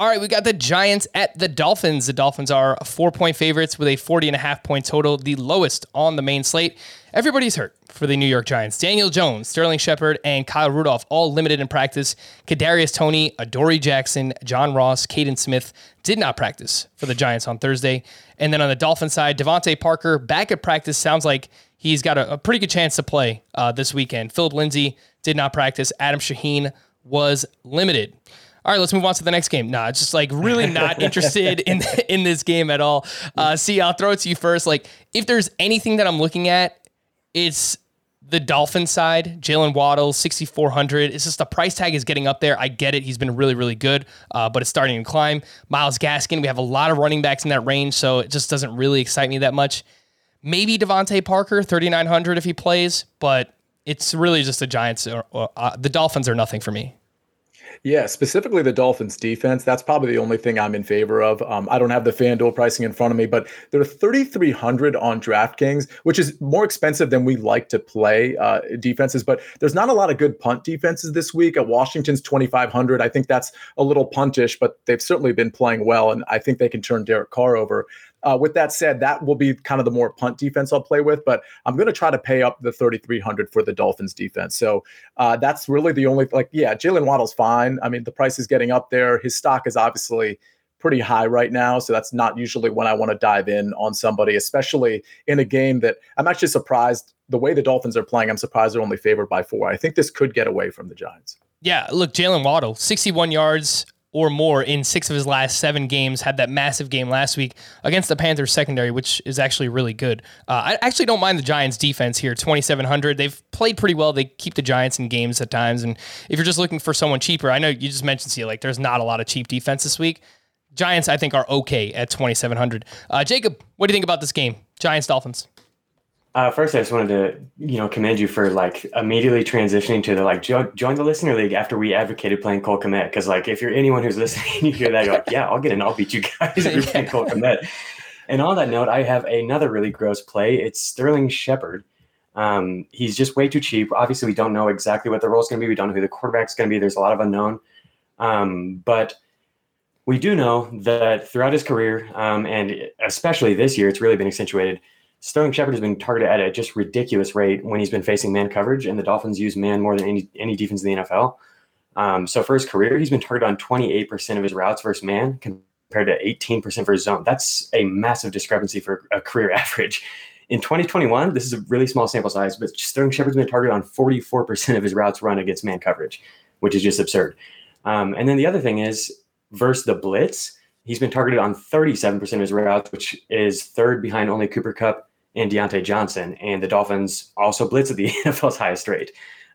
All right, we got the Giants at the Dolphins. The Dolphins are four point favorites with a 40 and a half point total, the lowest on the main slate. Everybody's hurt for the New York Giants. Daniel Jones, Sterling Shepard, and Kyle Rudolph all limited in practice. Kadarius Toney, Adoree Jackson, John Ross, Kaden Smith did not practice for the Giants on Thursday. And then on the Dolphin side, DeVante Parker back at practice. Sounds like he's got a, a pretty good chance to play uh, this weekend. Philip Lindsay did not practice. Adam Shaheen was limited all right, let's move on to the next game. Nah, just like really not interested in in this game at all. Uh, Sia, I'll throw it to you first. Like, if there's anything that I'm looking at, it's the Dolphin side. Jaylen Waddle, 6,400. It's just the price tag is getting up there. I get it. He's been really, really good, uh, but it's starting to climb. Myles Gaskin, we have a lot of running backs in that range, so it just doesn't really excite me that much. Maybe DeVante Parker, 3,900 if he plays, but it's really just the Giants. Or, or uh, the Dolphins are nothing for me. Yeah, specifically the Dolphins defense. That's probably the only thing I'm in favor of. Um, I don't have the FanDuel pricing in front of me, but they're 3,300 on DraftKings, which is more expensive than we like to play uh, defenses. But there's not a lot of good punt defenses this week. At Washington's 2,500, I think that's a little puntish, but they've certainly been playing well, and I think they can turn Derek Carr over. Uh, with that said, that will be kind of the more punt defense I'll play with, but I'm going to try to pay up the 3,300 for the Dolphins defense. So uh, that's really the only, like, yeah, Jaylen Waddle's fine. I mean, the price is getting up there. His stock is obviously pretty high right now. So that's not usually when I want to dive in on somebody, especially in a game that I'm actually surprised the way the Dolphins are playing. I'm surprised they're only favored by four. I think this could get away from the Giants. Yeah, look, Jaylen Waddle, 61 yards or more in six of his last seven games. Had that massive game last week against the Panthers secondary, which is actually really good. Uh, I actually don't mind the Giants defense here, 2,700. They've played pretty well. They keep the Giants in games at times. And if you're just looking for someone cheaper, I know you just mentioned, Sia, like there's not a lot of cheap defense this week. Giants, I think, are okay at 2,700. Uh, Jacob, what do you think about this game? Giants Dolphins. Uh, first, I just wanted to, you know, commend you for like immediately transitioning to the like jo- join the listener league after we advocated playing Cole Kmet. Because like, if you're anyone who's listening, you hear that, you're like, yeah, I'll get in, I'll beat you guys if you're playing Cole Kmet. And on that note, I have another really gross play. It's Sterling Shepard. Um, he's just way too cheap. Obviously, we don't know exactly what the role is going to be. We don't know who the quarterback's going to be. There's a lot of unknown. Um, but we do know that throughout his career, um, and especially this year, it's really been accentuated Sterling Shepard has been targeted at a just ridiculous rate when he's been facing man coverage, and the Dolphins use man more than any any defense in the NFL. Um, so for his career, he's been targeted on 28% of his routes versus man compared to 18% for his zone. That's a massive discrepancy for a career average. In 2021, this is a really small sample size, but Sterling Shepard's been targeted on 44% of his routes run against man coverage, which is just absurd. Um, and then the other thing is versus the blitz, he's been targeted on 37% of his routes, which is third behind only Cooper Kupp and Diontae Johnson. And the Dolphins also blitz at the NFL's highest rate.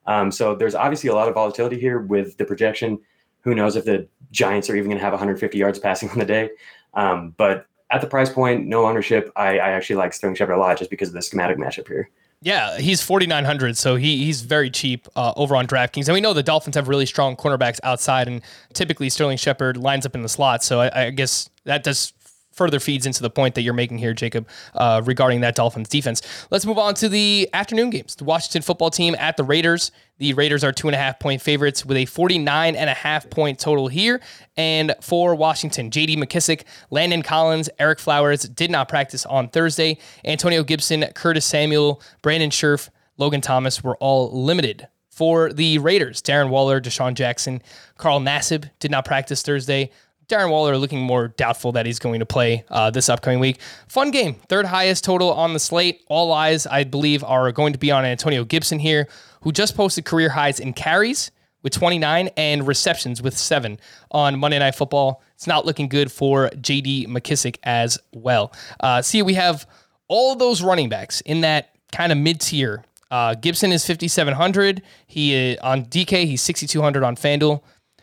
Um, so there's obviously a lot of volatility here with the projection. Who knows if the Giants are even going to have 150 yards passing on the day? Um, but at the price point, no ownership, I, I actually like Sterling Shepard a lot just because of the schematic matchup here. Yeah, he's 4,900, so he he's very cheap uh, over on DraftKings. And we know the Dolphins have really strong cornerbacks outside, and typically Sterling Shepard lines up in the slot. So I, I guess that does further feeds into the point that you're making here, Jacob, uh, regarding that Dolphins defense. Let's move on to the afternoon games. The Washington football team at the Raiders. The Raiders are two and a half point favorites with a 49 and a half point total here. And for Washington, JD McKissic, Landon Collins, Ereck Flowers did not practice on Thursday. Antonio Gibson, Curtis Samuel, Brandon Scherff, Logan Thomas were all limited. For the Raiders, Darren Waller, DeSean Jackson, Carl Nassib did not practice Thursday. Darren Waller looking more doubtful that he's going to play uh, this upcoming week. Fun game, third highest total on the slate. All eyes, I believe, are going to be on Antonio Gibson here, who just posted career highs in carries with 29 and receptions with seven on Monday Night Football. It's not looking good for JD McKissic as well. Uh, Sia, we have all those running backs in that kind of mid tier. Uh, Gibson is 5,700. He uh, on DK, he's 6,200 on FanDuel.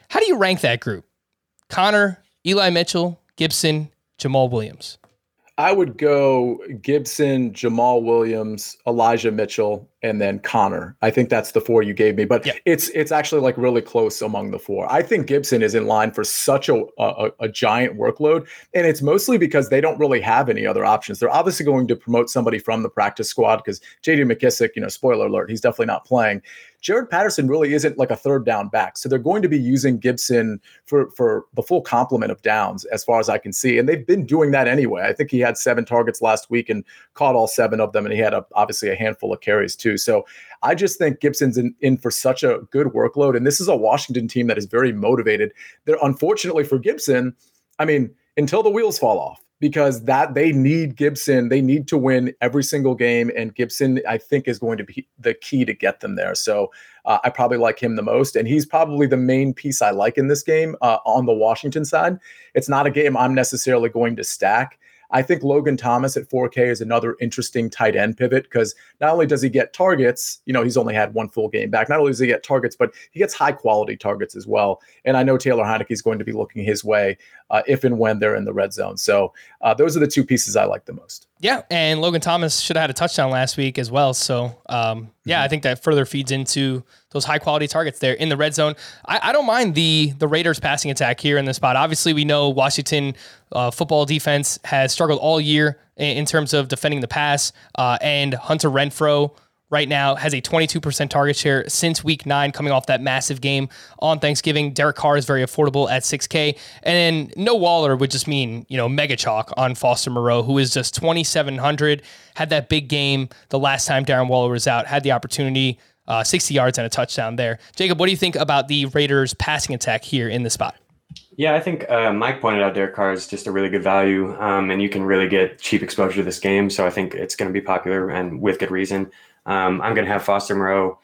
How do you rank that group? Conner, Eli Mitchell, Gibson, Jamaal Williams. I would go Gibson, Jamaal Williams, Elijah Mitchell, and then Conner. I think that's the four you gave me, but yeah. it's it's actually like really close among the four. I think Gibson is in line for such a, a, a giant workload, and it's mostly because they don't really have any other options. They're obviously going to promote somebody from the practice squad because J.D. McKissic, you know, spoiler alert, he's definitely not playing. Jaret Patterson really isn't like a third down back. So they're going to be using Gibson for for the full complement of downs, as far as I can see. And they've been doing that anyway. I think he had seven targets last week and caught all seven of them, and he had a, obviously a handful of carries too. So I just think Gibson's in, in for such a good workload. And this is a Washington team that is very motivated. They're unfortunately for Gibson, I mean, until the wheels fall off because that they need Gibson. They need to win every single game, and Gibson, I think, is going to be the key to get them there. So uh, I probably like him the most, and he's probably the main piece I like in this game uh, on the Washington side. It's not a game I'm necessarily going to stack. I think Logan Thomas at 4K is another interesting tight end pivot because not only does he get targets, you know, he's only had one full game back. Not only does he get targets, but he gets high quality targets as well. And I know Taylor Heinicke is going to be looking his way uh, if and when they're in the red zone. So uh, those are the two pieces I like the most. Yeah, and Logan Thomas should have had a touchdown last week as well. So um, yeah, mm-hmm. I think that further feeds into those high quality targets there in the red zone. I, I, don't mind the the Raiders passing attack here in the spot. Obviously, we know Washington uh, football defense has struggled all year in, in terms of defending the pass, uh, and Hunter Renfrow right now has a 22% target share since week nine, coming off that massive game on Thanksgiving. Derek Carr is very affordable at 6K. And then no Waller would just mean, you know, mega chalk on Foster Moreau, who is just 2,700. Had that big game the last time Darren Waller was out, had the opportunity uh, 60 yards and a touchdown there. Jacob, what do you think about the Raiders' passing attack here in the spot? Yeah, I think uh, Mike pointed out Derek Carr is just a really good value, um, and you can really get cheap exposure to this game. So I think it's going to be popular and with good reason. Um, I'm going to have Foster Moreau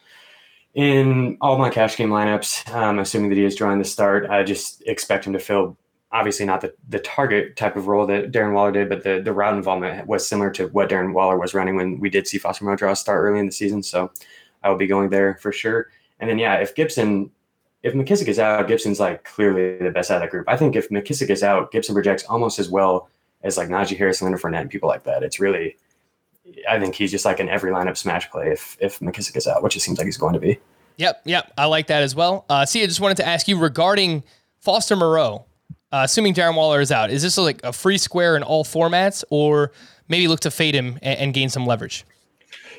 in all my cash game lineups, um, assuming that he is drawing the start, I just expect him to fill obviously not the, the target type of role that Darren Waller did, but the, the route involvement was similar to what Darren Waller was running when we did see Foster Moreau draw a start early in the season. So I will be going there for sure. And then, yeah, if Gibson, if McKissic is out, Gibson's like clearly the best out of that group. I think if McKissic is out, Gibson projects almost as well as like Najee Harris, Leonard Fournette, and people like that. It's really, I think he's just like in every lineup smash play if if McKissic is out, which it seems like he's going to be. Yep, yep, I like that as well. Uh, Sia, I just wanted to ask you regarding Foster Moreau. Uh, assuming Darren Waller is out, is this like a free square in all formats, or maybe look to fade him and, and gain some leverage?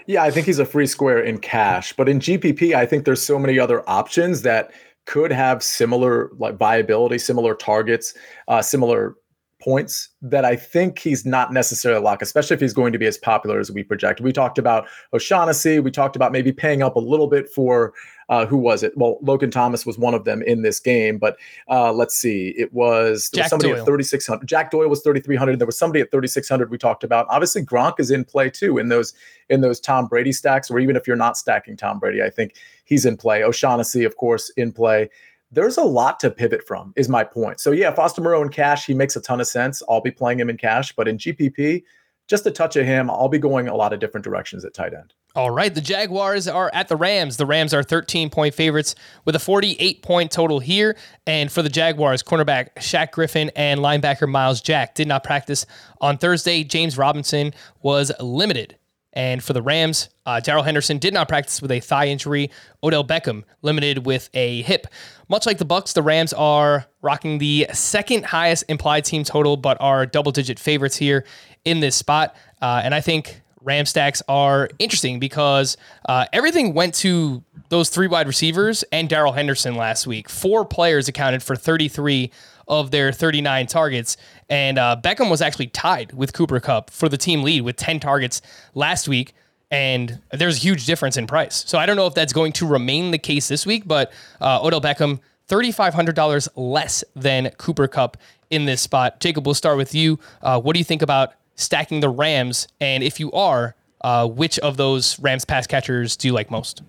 Yeah, I think he's a free square in cash, but in GPP, I think there's so many other options that could have similar like viability, similar targets, uh, similar points that I think he's not necessarily a lock, especially if he's going to be as popular as we project. We talked about O'Shaughnessy. We talked about maybe paying up a little bit for uh, who was it? Well, Logan Thomas was one of them in this game, but uh, let's see. It was, was somebody Doyle. at 3,600. Jack Doyle was 3,300. There was somebody at 3,600 we talked about. Obviously, Gronk is in play too in those in those Tom Brady stacks, or even if you're not stacking Tom Brady, I think he's in play. O'Shaughnessy, of course, in play there's a lot to pivot from, is my point. So yeah, Foster Moreau in cash, he makes a ton of sense. I'll be playing him in cash, but in GPP, just a touch of him, I'll be going a lot of different directions at tight end. All right, the Jaguars are at the Rams. The Rams are 13 point favorites with a 48 point total here. And for the Jaguars, cornerback Shaq Griffin and linebacker Myles Jack did not practice on Thursday. James Robinson was limited and for the Rams, uh, Darrell Henderson did not practice with a thigh injury. Odell Beckham limited with a hip. Much like the Bucks, the Rams are rocking the second highest implied team total, but are double-digit favorites here in this spot. Uh, and I think Ram stacks are interesting because uh, everything went to those three wide receivers and Darrell Henderson last week. Four players accounted for 33 of their 39 targets. And uh, Beckham was actually tied with Cooper Kupp for the team lead with 10 targets last week. And there's a huge difference in price. So I don't know if that's going to remain the case this week, but uh, Odell Beckham, $3,500 less than Cooper Kupp in this spot. Jacob, we'll start with you. Uh, what do you think about stacking the Rams? And if you are, uh, which of those Rams pass catchers do you like most?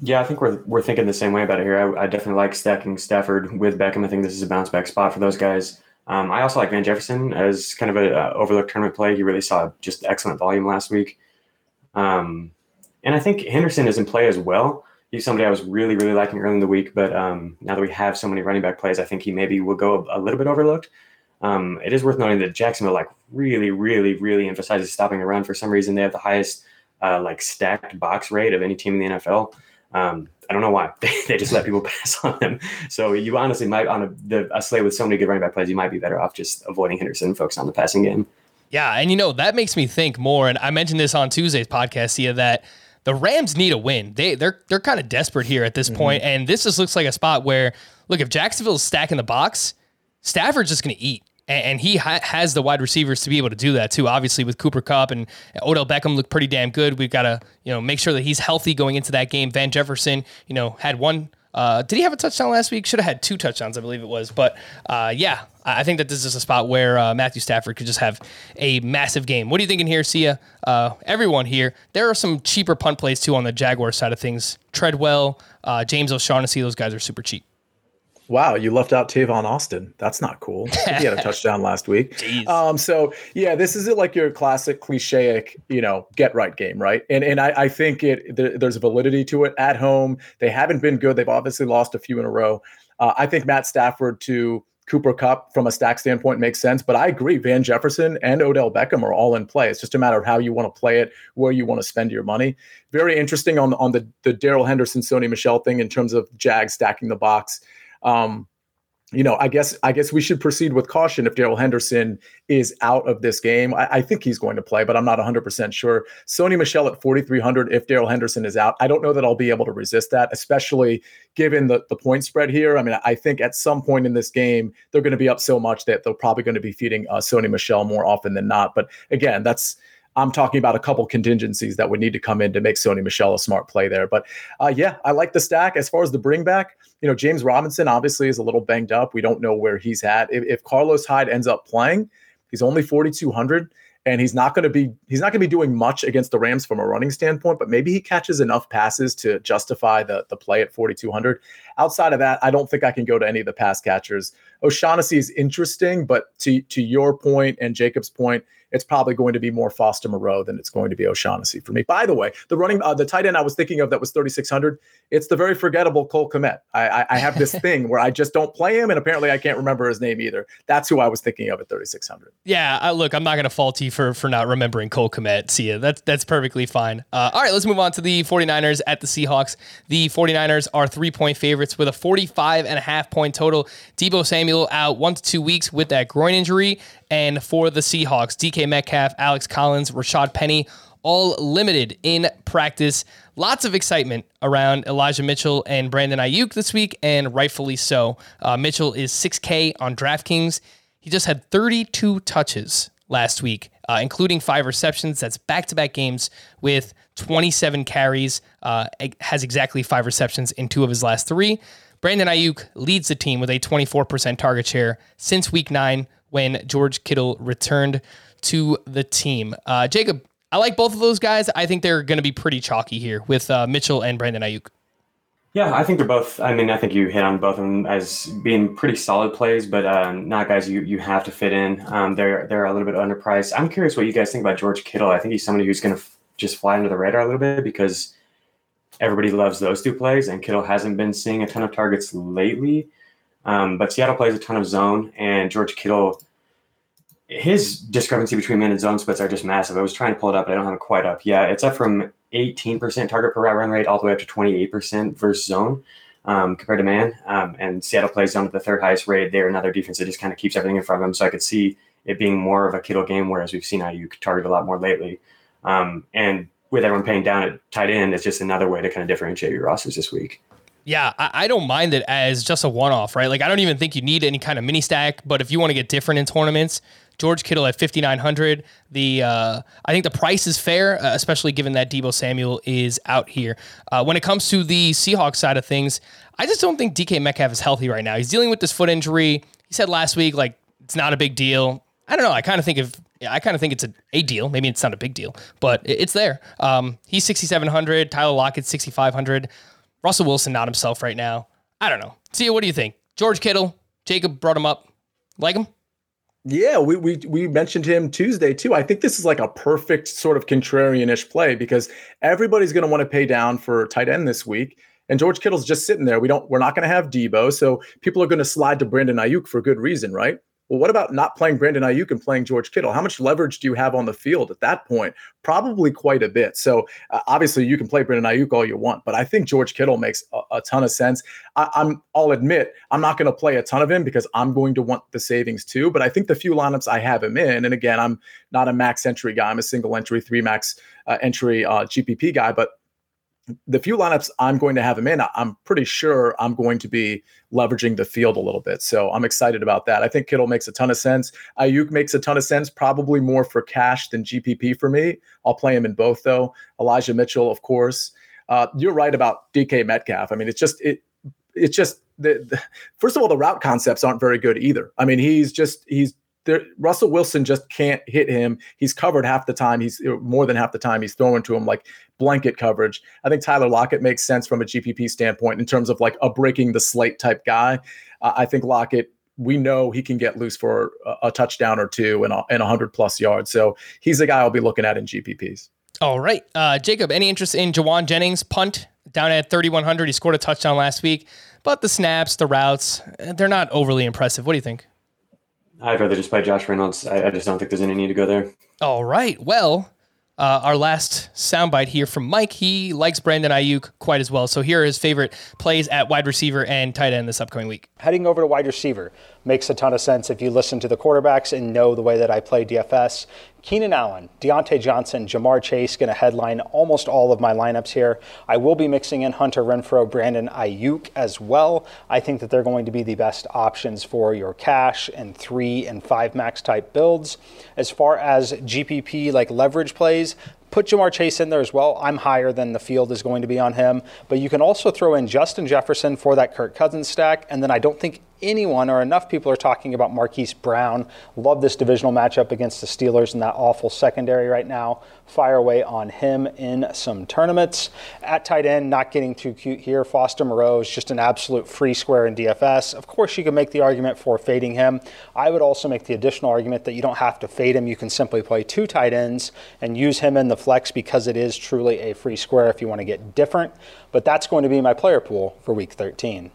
Yeah, I think we're we're thinking the same way about it here. I, I, definitely like stacking Stafford with Beckham. I think this is a bounce back spot for those guys. Um, I also like Van Jefferson as kind of an uh, overlooked tournament play. He really saw just excellent volume last week. Um, and I think Henderson is in play as well. He's somebody I was really, really liking early in the week, but um, now that we have so many running back plays, I think he maybe will go a, a little bit overlooked. Um, it is worth noting that Jacksonville like really, really, really emphasizes stopping the run. For some reason, they have the highest uh, like stacked box rate of any team in the NFL. Um, I don't know why they just let people pass on them. So you honestly might on a, the, a slate with so many good running back plays, you might be better off just avoiding Henderson and focus on the passing game. Yeah, and you know that makes me think more. And I mentioned this on Tuesday's podcast, Sia, that the Rams need a win. They they're they're kind of desperate here at this mm-hmm. point, and this just looks like a spot where look if Jacksonville's stacking the box, Stafford's just going to eat and, he ha- has the wide receivers to be able to do that too. Obviously, with Cooper Kupp and Odell Beckham look pretty damn good. We've got to you know make sure that he's healthy going into that game. Van Jefferson, you know, had one. Uh, did he have a touchdown last week? Should have had two touchdowns, I believe it was. But uh, yeah, I think that this is a spot where uh, Matthew Stafford could just have a massive game. What are you thinking here, Sia? Uh, everyone here. There are some cheaper punt plays too on the Jaguar side of things. Treadwell, uh, James O'Shaughnessy, those guys are super cheap. Wow, you left out Tavon Austin. That's not cool. he had a touchdown last week. Um, so yeah, this is like your classic clichéic, you know, get right game, right? And and I, I think it th- there's validity to it at home. They haven't been good. They've obviously lost a few in a row. Uh, I think Matt Stafford to Cooper Kupp from a stack standpoint makes sense, but I agree. Van Jefferson and Odell Beckham are all in play. It's just a matter of how you want to play it, where you want to spend your money. Very interesting on on the the Darrell Henderson, Sony Michel thing in terms of Jag stacking the box. Um, you know, I guess I guess we should proceed with caution if Darrell Henderson is out of this game. I, I, think he's going to play, but I'm not 100% sure. Sony Michel at 4,300 if Darrell Henderson is out. I don't know that I'll be able to resist that, especially given the, the point spread here. I mean, I think at some point in this game, they're going to be up so much that they're probably going to be feeding uh, Sony Michel more often than not. But again, that's I'm talking about a couple contingencies that would need to come in to make Sony Michel a smart play there. But uh, yeah, I like the stack. As far as the bring back, you know, James Robinson obviously is a little banged up. We don't know where he's at. If, if Carlos Hyde ends up playing, he's only 4,200. and he's not going to be he's not going to be doing much against the Rams from a running standpoint, but maybe he catches enough passes to justify the the play at 4200. Outside of that, I don't think I can go to any of the pass catchers. O'Shaughnessy is interesting, but to to your point and Jacob's point, it's probably going to be more Foster Moreau than it's going to be O'Shaughnessy for me. By the way, the running uh, the tight end I was thinking of that was 3600, it's the very forgettable Cole Kmet. I, I, I have this thing where I just don't play him, and apparently I can't remember his name either. That's who I was thinking of at 3600. Yeah, I, look, I'm not going to fault you for for not remembering Cole Kmet. See ya. That's that's perfectly fine. Uh, all right, let's move on to the 49ers at the Seahawks. The 49ers are three point favorites with a 45 and a half point total. Deebo Samuel out one to two weeks with that groin injury, and for the Seahawks, DK Metcalf, Alex Collins, Rashaad Penny, all limited in practice. Lots of excitement around Elijah Mitchell and Brandon Aiyuk this week, and rightfully so. Uh, Mitchell is 6K on DraftKings. He just had 32 touches last week, uh, including five receptions. That's back to back games with 27 carries, uh, has exactly five receptions in two of his last three. Brandon Aiyuk leads the team with a 24% target share since week nine when George Kittle returned to the team. Uh, Jacob, I like both of those guys. I think they're going to be pretty chalky here with uh, Mitchell and Brandon Aiyuk. Yeah, I think they're both. I mean, I think you hit on both of them as being pretty solid plays, but um, not guys you you have to fit in. Um, they're they're a little bit underpriced. I'm curious what you guys think about George Kittle. I think he's somebody who's going to f- just fly under the radar a little bit because everybody loves those two plays, and Kittle hasn't been seeing a ton of targets lately. Um, but Seattle plays a ton of zone, and George Kittle his discrepancy between man and zone splits are just massive. I was trying to pull it up, but I don't have it quite up. Yeah, it's up from 18% target per route run rate all the way up to 28% versus zone um, compared to man. Um, and Seattle plays zone at the third highest rate. They're another defense that just kind of keeps everything in front of them. So I could see it being more of a Kittle game, whereas we've seen Aiyuk target a lot more lately. Um, and with everyone paying down at tight end, it's just another way to kind of differentiate your rosters this week. Yeah, I, I, don't mind it as just a one off, right? Like, I don't even think you need any kind of mini stack, but if you want to get different in tournaments, George Kittle at 5900. The uh, I think the price is fair, uh, especially given that Deebo Samuel is out here. Uh, when it comes to the Seahawks side of things, I just don't think DK Metcalf is healthy right now. He's dealing with this foot injury. He said last week like it's not a big deal. I don't know. I kind of think if I kind of think it's a, a deal. Maybe it's not a big deal, but it's there. Um, he's 6,700. Tyler Lockett 6,500. Russell Wilson not himself right now. I don't know. Sia, what do you think? George Kittle. Jacob brought him up. Like him? Yeah, we, we we mentioned him Tuesday too. I think this is like a perfect sort of contrarian-ish play because everybody's going to want to pay down for tight end this week, and George Kittle's just sitting there. We don't we're not going to have Deebo, so people are going to slide to Brandon Aiyuk for good reason, right? Well, what about not playing Brandon Aiyuk and playing George Kittle? How much leverage do you have on the field at that point? Probably quite a bit. So uh, obviously, you can play Brandon Aiyuk all you want, but I think George Kittle makes a, a ton of sense. I, am I'll admit I'm not going to play a ton of him because I'm going to want the savings too. But I think the few lineups I have him in, and again, I'm not a max entry guy. I'm a single entry, three max uh, entry uh, GPP guy, but the few lineups I'm going to have him in, I'm pretty sure I'm going to be leveraging the field a little bit. So I'm excited about that. I think Kittle makes a ton of sense. Aiyuk makes a ton of sense, probably more for cash than GPP for me. I'll play him in both though. Elijah Mitchell, of course. Uh, you're right about DK Metcalf. I mean, it's just it. It's just the, the first of all, the route concepts aren't very good either. I mean, he's just he's there, Russell Wilson just can't hit him. He's covered half the time. He's more than half the time he's throwing to him like blanket coverage. I think Tyler Lockett makes sense from a GPP standpoint in terms of like a breaking the slate type guy. Uh, I think Lockett. We know he can get loose for a, a touchdown or two and a, and 100 plus yards. So he's a guy I'll be looking at in GPPs. All right. Uh, Jacob, any interest in Jauan Jennings? Punt down at 3,100. He scored a touchdown last week, but the snaps, the routes, they're not overly impressive. What do you think? I'd rather just play Josh Reynolds. I, I, just don't think there's any need to go there. All right. Well, uh, our last soundbite here from Mike. He likes Brandon Aiyuk quite as well. So here are his favorite plays at wide receiver and tight end this upcoming week. Heading over to wide receiver makes a ton of sense if you listen to the quarterbacks and know the way that I play DFS. Keenan Allen, Diontae Johnson, Ja'Marr Chase going to headline almost all of my lineups here. I will be mixing in Hunter Renfrow, Brandon Aiyuk as well. I think that they're going to be the best options for your cash and three and five max type builds. As far as GPP like leverage plays, Put Ja'Marr Chase in there as well. I'm higher than the field is going to be on him. But you can also throw in Justin Jefferson for that Kirk Cousins stack. And then I don't think anyone or enough people are talking about Marquise Brown. Love this divisional matchup against the Steelers in that awful secondary right now. Fire away on him in some tournaments. At tight end, not getting too cute here. Foster Moreau is just an absolute free square in DFS. Of course, you can make the argument for fading him. I would also make the additional argument that you don't have to fade him. You can simply play two tight ends and use him in the flex because it is truly a free square if you want to get different. But that's going to be my player pool for week 13.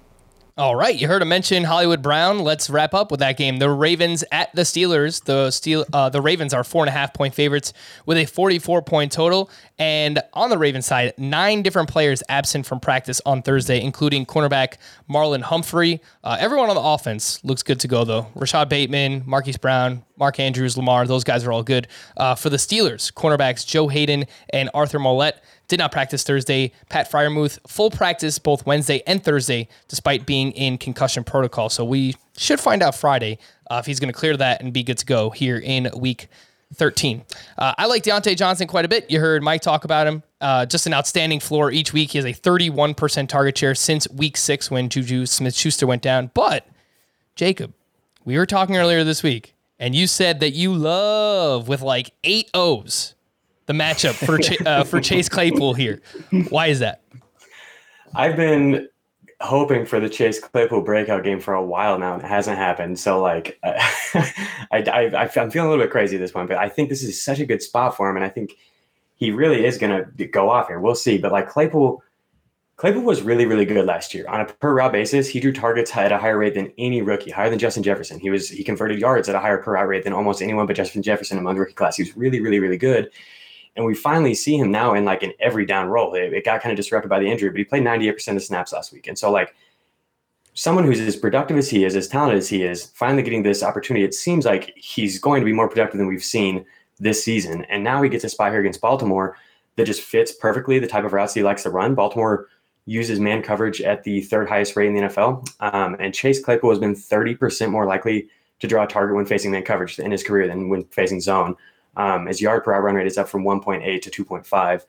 All right, you heard him mention Hollywood Brown. Let's wrap up with that game. The Ravens at the Steelers. The Steel, uh, the Ravens are four and a half point favorites with a 44 point total. And on the Ravens side, nine different players absent from practice on Thursday, including cornerback Marlon Humphrey. Uh, everyone on the offense looks good to go though. Rashod Bateman, Marquise Brown, Mark Andrews, Lamar. Those guys are all good. Uh, for the Steelers, cornerbacks Joe Haden and Arthur Maulet did not practice Thursday. Pat Freiermuth, full practice both Wednesday and Thursday, despite being in concussion protocol. So we should find out Friday uh, if he's going to clear that and be good to go here in week 13. Uh, I like Diontae Johnson quite a bit. You heard Mike talk about him. Uh, just an outstanding floor each week. He has a 31% target share since week six when Juju Smith Schuster went down. But, Jacob, we were talking earlier this week, and you said that you love with like eight O's the matchup for Ch- uh, for Chase Claypool here. Why is that? I've been hoping for the Chase Claypool breakout game for a while now, and it hasn't happened. So, like, I, I, I'm feeling a little bit crazy at this point, but I think this is such a good spot for him, and I think he really is going to go off here. We'll see. But like Claypool, Claypool was really, really good last year on a per route basis. He drew targets at a higher rate than any rookie, higher than Justin Jefferson. He was he converted yards at a higher per route rate than almost anyone but Justin Jefferson among the rookie class. He was really, really, really good. And we finally see him now in like an every down role. It, it got kind of disrupted by the injury, but he played 98% of snaps last week. And so, like, someone who's as productive as he is, as talented as he is, finally getting this opportunity, it seems like he's going to be more productive than we've seen this season. And now he gets a spot here against Baltimore that just fits perfectly the type of routes he likes to run. Baltimore uses man coverage at the third highest rate in the NFL. Um, and Chase Claypool has been 30% more likely to draw a target when facing man coverage in his career than when facing zone. Um, his yard per hour run rate is up from 1.8 to 2.5.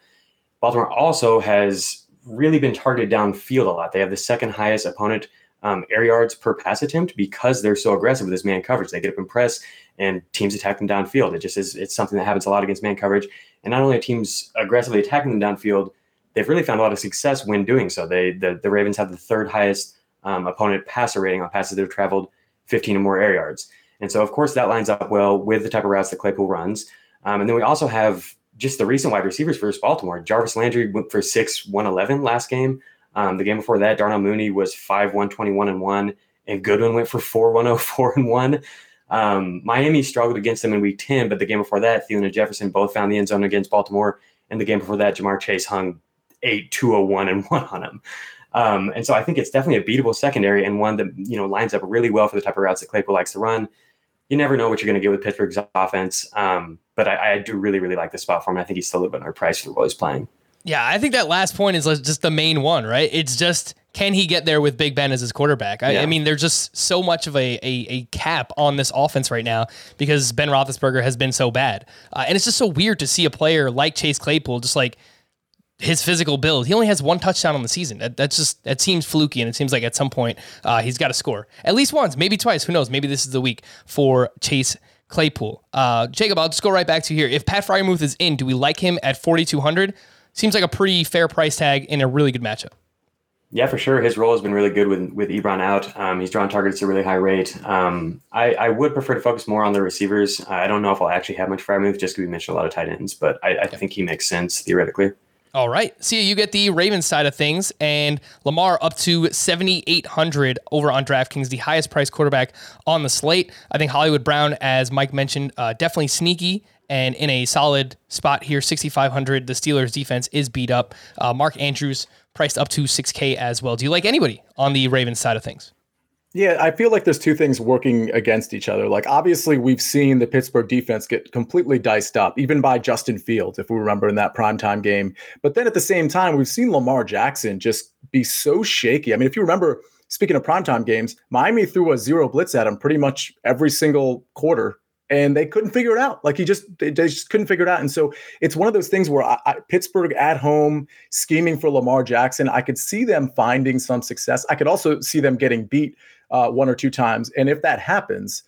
Baltimore also has really been targeted downfield a lot. They have the second highest opponent um, air yards per pass attempt because they're so aggressive with this man coverage. They get up and press, and teams attack them downfield. It just is it's something that happens a lot against man coverage. And not only are teams aggressively attacking them downfield, they've really found a lot of success when doing so. They the, the Ravens have the third highest um, opponent passer rating on passes that have traveled 15 or more air yards. And so, of course, that lines up well with the type of routes that Claypool runs. Um, and then we also have just the recent wide receivers for Baltimore. Jarvis Landry went for 6 111 last game. Um, the game before that, Darnell Mooney was 5 121 and 1, and Goodwin went for 4 104 and 1. Um, Miami struggled against them in week 10, but the game before that, Thielen and Jefferson both found the end zone against Baltimore. And the game before that, Ja'Marr Chase hung 8 201 and 1 on him. Um, and so I think it's definitely a beatable secondary and one that you know lines up really well for the type of routes that Claypool likes to run you never know what you're going to get with Pittsburgh's offense. Um, but I, I, do really, really like the spot for him. I think he's still a little bit underpriced for what he's playing. Yeah, I think that last point is just the main one, right? It's just can he get there with Big Ben as his quarterback? I, yeah. I mean, there's just so much of a, a, a cap on this offense right now because Ben Roethlisberger has been so bad, uh, and it's just so weird to see a player like Chase Claypool just like his physical build. He only has one touchdown on the season. That, that's just that seems fluky, and it seems like at some point uh, he's got to score at least once, maybe twice. Who knows? Maybe this is the week for Chase Claypool. Uh, Jacob, I'll just go right back to here. If Pat Freiermuth is in, do we like him at forty two hundred? Seems like a pretty fair price tag in a really good matchup. Yeah, for sure. His role has been really good with with Ebron out. Um, he's drawn targets at a really high rate. Um, I, I, would prefer to focus more on the receivers. I don't know if I'll actually have much Freiermuth just because we mentioned a lot of tight ends, but I, I think he makes sense theoretically. All right. Sia, you get the Ravens side of things, and Lamar up to 7,800 over on DraftKings, the highest priced quarterback on the slate. I think Hollywood Brown, as Mike mentioned, uh, definitely sneaky and in a solid spot here, 6,500. The Steelers defense is beat up. Uh, Mark Andrews priced up to 6K as well. Do you like anybody on the Ravens side of things? Yeah, I feel like there's two things working against each other. Like, obviously, we've seen the Pittsburgh defense get completely diced up, even by Justin Fields, if we remember in that primetime game. But then at the same time, we've seen Lamar Jackson just be so shaky. I mean, if you remember, speaking of primetime games, Miami threw a zero blitz at him pretty much every single quarter and they couldn't figure it out. Like he just they, just couldn't figure it out. And so it's one of those things where I, I, Pittsburgh at home scheming for Lamar Jackson, I could see them finding some success. I could also see them getting beat uh, one or two times. And if that happens,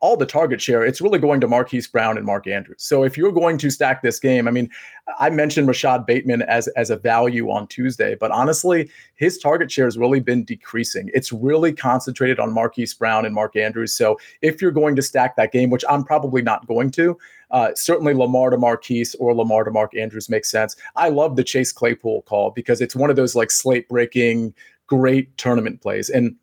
all the target share, it's really going to Marquise Brown and Mark Andrews. So if you're going to stack this game, I mean, I mentioned Rashod Bateman as as a value on Tuesday, but honestly, his target share has really been decreasing. It's really concentrated on Marquise Brown and Mark Andrews. So if you're going to stack that game, which I'm probably not going to, uh, certainly Lamar to Marquise or Lamar to Mark Andrews makes sense. I love the Chase Claypool call because it's one of those like slate breaking great tournament plays and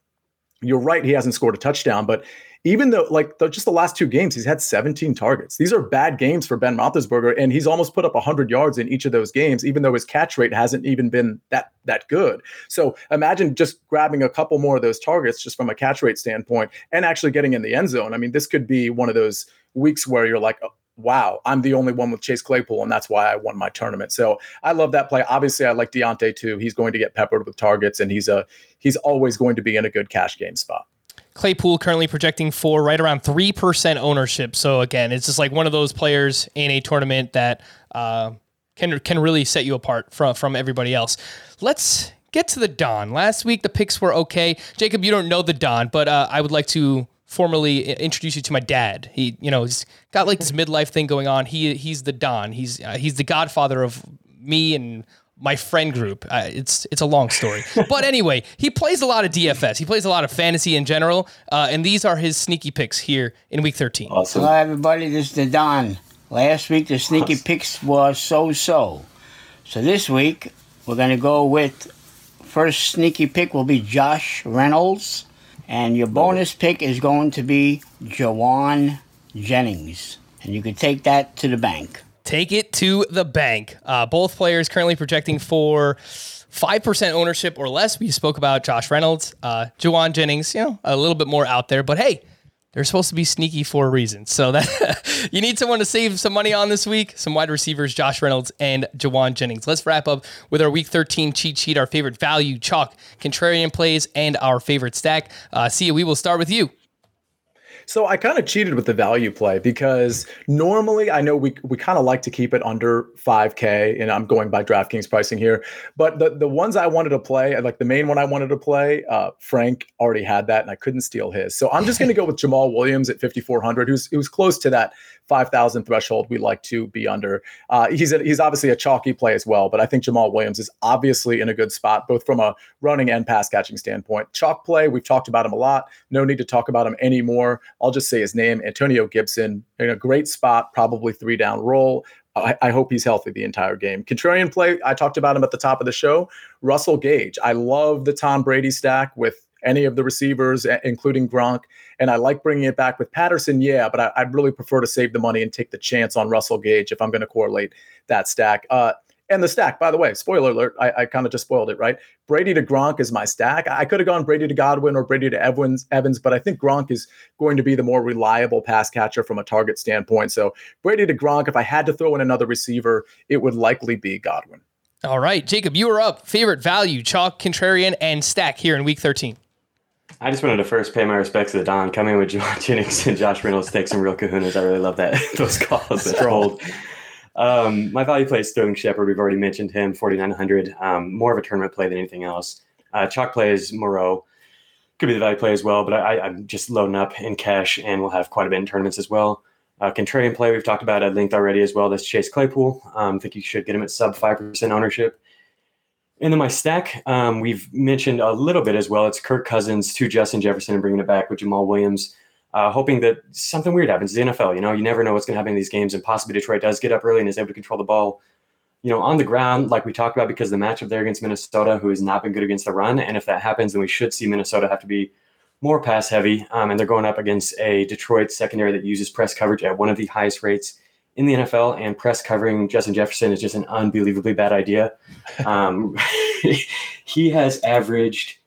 you're right he hasn't scored a touchdown but even though like the, just the last two games, he's had 17 targets. These are bad games for Ben Roethlisberger, and he's almost put up 100 yards in each of those games, even though his catch rate hasn't even been that that good. So imagine just grabbing a couple more of those targets just from a catch rate standpoint, and actually getting in the end zone. I mean, this could be one of those weeks where you're like, oh, wow, I'm the only one with Chase Claypool, and that's why I won my tournament. So I love that play. Obviously, I like Diontae too. He's going to get peppered with targets, and he's a he's always going to be in a good cash game spot. Claypool currently projecting for right around 3% ownership. So again, it's just like one of those players in a tournament that uh, can can really set you apart from from everybody else. Let's get to the Don. Last week the picks were okay. Jacob, you don't know the Don, but uh, I would like to formally introduce you to my dad. He, you know, he's got like this midlife thing going on. He he's the Don. He's uh, he's the godfather of me and my friend group. Uh, it's it's a long story, but anyway, he plays a lot of DFS. He plays a lot of fantasy in general, uh, and these are his sneaky picks here in Week 13. Awesome. Hello, everybody. This is the Don. Last week the sneaky awesome. picks was so so. So this week we're gonna go with first sneaky pick will be Josh Reynolds, and your bonus pick is going to be Jauan Jennings, and you can take that to the bank take it to the bank. Uh, both players currently projecting for 5% ownership or less. We spoke about Josh Reynolds, uh, Jauan Jennings, you know, a little bit more out there, but hey, they're supposed to be sneaky for a reason. So that you need someone to save some money on this week. Some wide receivers, Josh Reynolds and Jauan Jennings. Let's wrap up with our week 13 cheat sheet, our favorite value, chalk, contrarian plays, and our favorite stack. Uh, Sia. We will start with you. So I kind of cheated with the value play because normally I know we we kind of like to keep it under 5K, and I'm going by DraftKings pricing here. But the the ones I wanted to play, like the main one I wanted to play, uh, Frank already had that, and I couldn't steal his. So I'm just going to go with Jamaal Williams at 5400, who's who's close to that 5,000 threshold we like to be under. Uh, he's a, he's obviously a chalky play as well, but I think Jamaal Williams is obviously in a good spot, both from a running and pass catching standpoint. Chalk play, we've talked about him a lot. No need to talk about him anymore. I'll just say his name, Antonio Gibson, in a great spot, probably three down role. I, I, hope he's healthy the entire game. Contrarian play, I talked about him at the top of the show. Russell Gage. I love the Tom Brady stack with any of the receivers, including Gronk. And I like bringing it back with Patterson, yeah, but I, would really prefer to save the money and take the chance on Russell Gage if I'm going to correlate that stack. Uh, and the stack, by the way, spoiler alert, I, I kind of just spoiled it, right? Brady to Gronk is my stack. I could have gone Brady to Godwin or Brady to Evans, Evans, but I think Gronk is going to be the more reliable pass catcher from a target standpoint. So Brady to Gronk, if I had to throw in another receiver, it would likely be Godwin. All right, Jacob, you are up. Favorite value, chalk, contrarian, and stack here in week 13. I just wanted to first pay my respects to the Don. Coming with Jauan Jennings and Josh Reynolds take some real kahunas. I really love that. Those calls. They're old. Um, my value play is Sterling Shepard. We've already mentioned him, 4,900. Um, more of a tournament play than anything else. Uh, chalk play is Moreau. Could be the value play as well, but I, am just loading up in cash and we'll have quite a bit in tournaments as well. Uh, contrarian play, we've talked about at length already as well. That's Chase Claypool. Um, I think you should get him at sub 5% ownership. And then my stack, um, we've mentioned a little bit as well. It's Kirk Cousins to Justin Jefferson and bringing it back with Jamaal Williams, uh, hoping that something weird happens. The NFL, you know, you never know what's going to happen in these games, and possibly Detroit does get up early and is able to control the ball, you know, on the ground, like we talked about, because the matchup there against Minnesota, who has not been good against the run. And if that happens, then we should see Minnesota have to be more pass heavy. Um, and they're going up against a Detroit secondary that uses press coverage at one of the highest rates in the NFL, and press covering Justin Jefferson is just an unbelievably bad idea. Um, he has averaged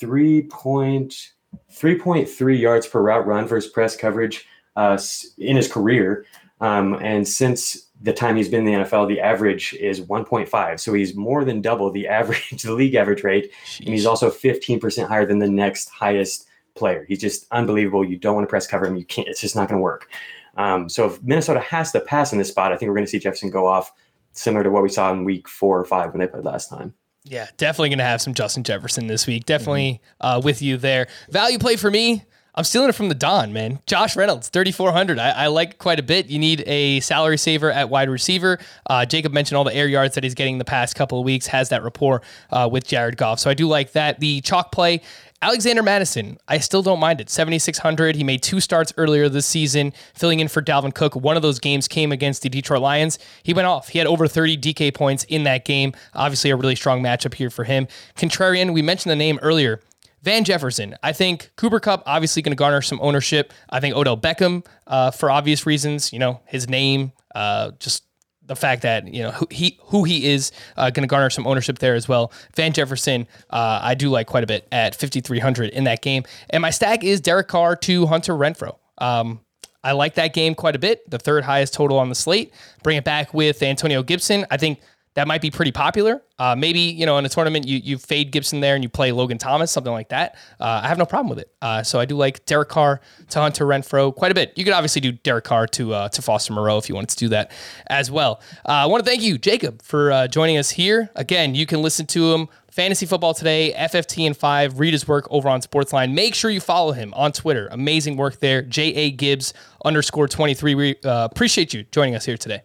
3.3 yards per route run for his press coverage uh, in his career. Um, and since the time he's been in the NFL, the average is 1.5. So he's more than double the average, the league average rate. Jeez. And he's also 15% higher than the next highest player. He's just unbelievable. You don't want to press cover him. You can't, it's just not going to work. Um, so if Minnesota has to pass in this spot, I think we're going to see Jefferson go off similar to what we saw in week four or five when they played last time. Yeah, definitely going to have some Justin Jefferson this week. Definitely uh, with you there. Value play for me. I'm stealing it from the Don, man. Josh Reynolds, 3,400. I, I like quite a bit. You need a salary saver at wide receiver. Uh, Jacob mentioned all the air yards that he's getting the past couple of weeks, has that rapport uh, with Jared Goff. So I do like that. The chalk play, Alexander Mattison, I still don't mind it. 7,600. He made two starts earlier this season, filling in for Dalvin Cook. One of those games came against the Detroit Lions. He went off. He had over 30 DK points in that game. Obviously, a really strong matchup here for him. Contrarian, we mentioned the name earlier. Van Jefferson. I think Cooper Kupp obviously going to garner some ownership. I think Odell Beckham, uh, for obvious reasons, you know, his name, uh, just the fact that you know who he who he is uh, going to garner some ownership there as well. Van Jefferson, uh, I do like quite a bit at 5300 in that game, and my stack is Derek Carr to Hunter Renfrow. Um, I like that game quite a bit. The third highest total on the slate. Bring it back with Antonio Gibson. I think that might be pretty popular. Uh, maybe you know in a tournament you you fade Gibson there and you play Logan Thomas, something like that. Uh, I have no problem with it. Uh, so I do like Derek Carr to Hunter Renfrow quite a bit. You could obviously do Derek Carr to uh, to Foster Moreau if you wanted to do that as well. Uh, I want to thank you, Jacob, for uh, joining us here. Again, you can listen to him. Fantasy Football Today, FFT and 5, read his work over on Sportsline. Make sure you follow him on Twitter. Amazing work there. J.A. Gibbs underscore 23. We appreciate you joining us here today.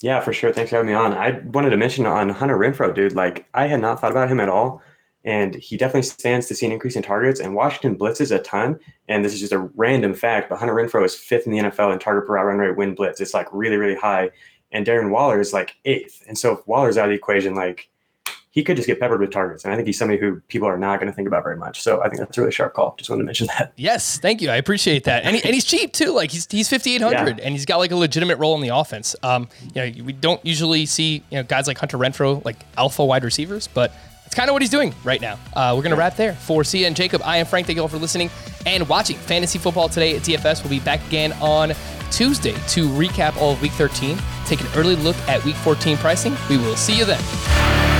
Yeah, for sure. Thanks for having me on. I wanted to mention on Hunter Renfrow, dude. Like, I had not thought about him at all, and he definitely stands to see an increase in targets. And Washington blitzes a ton. And this is just a random fact, but Hunter Renfrow is fifth in the NFL in target per route run rate when blitz. It's like really, really high. And Darren Waller is like eighth. And so if Waller's out of the equation, like he could just get peppered with targets. And I think he's somebody who people are not going to think about very much. So I think that's a really sharp call. Just wanted to mention that. Yes, thank you. I appreciate that. And, he, and he's cheap too. Like he's he's fifty eight hundred, yeah. and he's got like a legitimate role in the offense. Um, you know, we don't usually see you know guys like Hunter Renfrow, like alpha wide receivers, but it's kind of what he's doing right now. Uh, we're gonna wrap there for Sia and Jacob. I am Frank. Thank you all for listening and watching Fantasy Football today at DFS. We'll be back again on Tuesday to recap all of Week 13, take an early look at Week 14 pricing. We will see you then.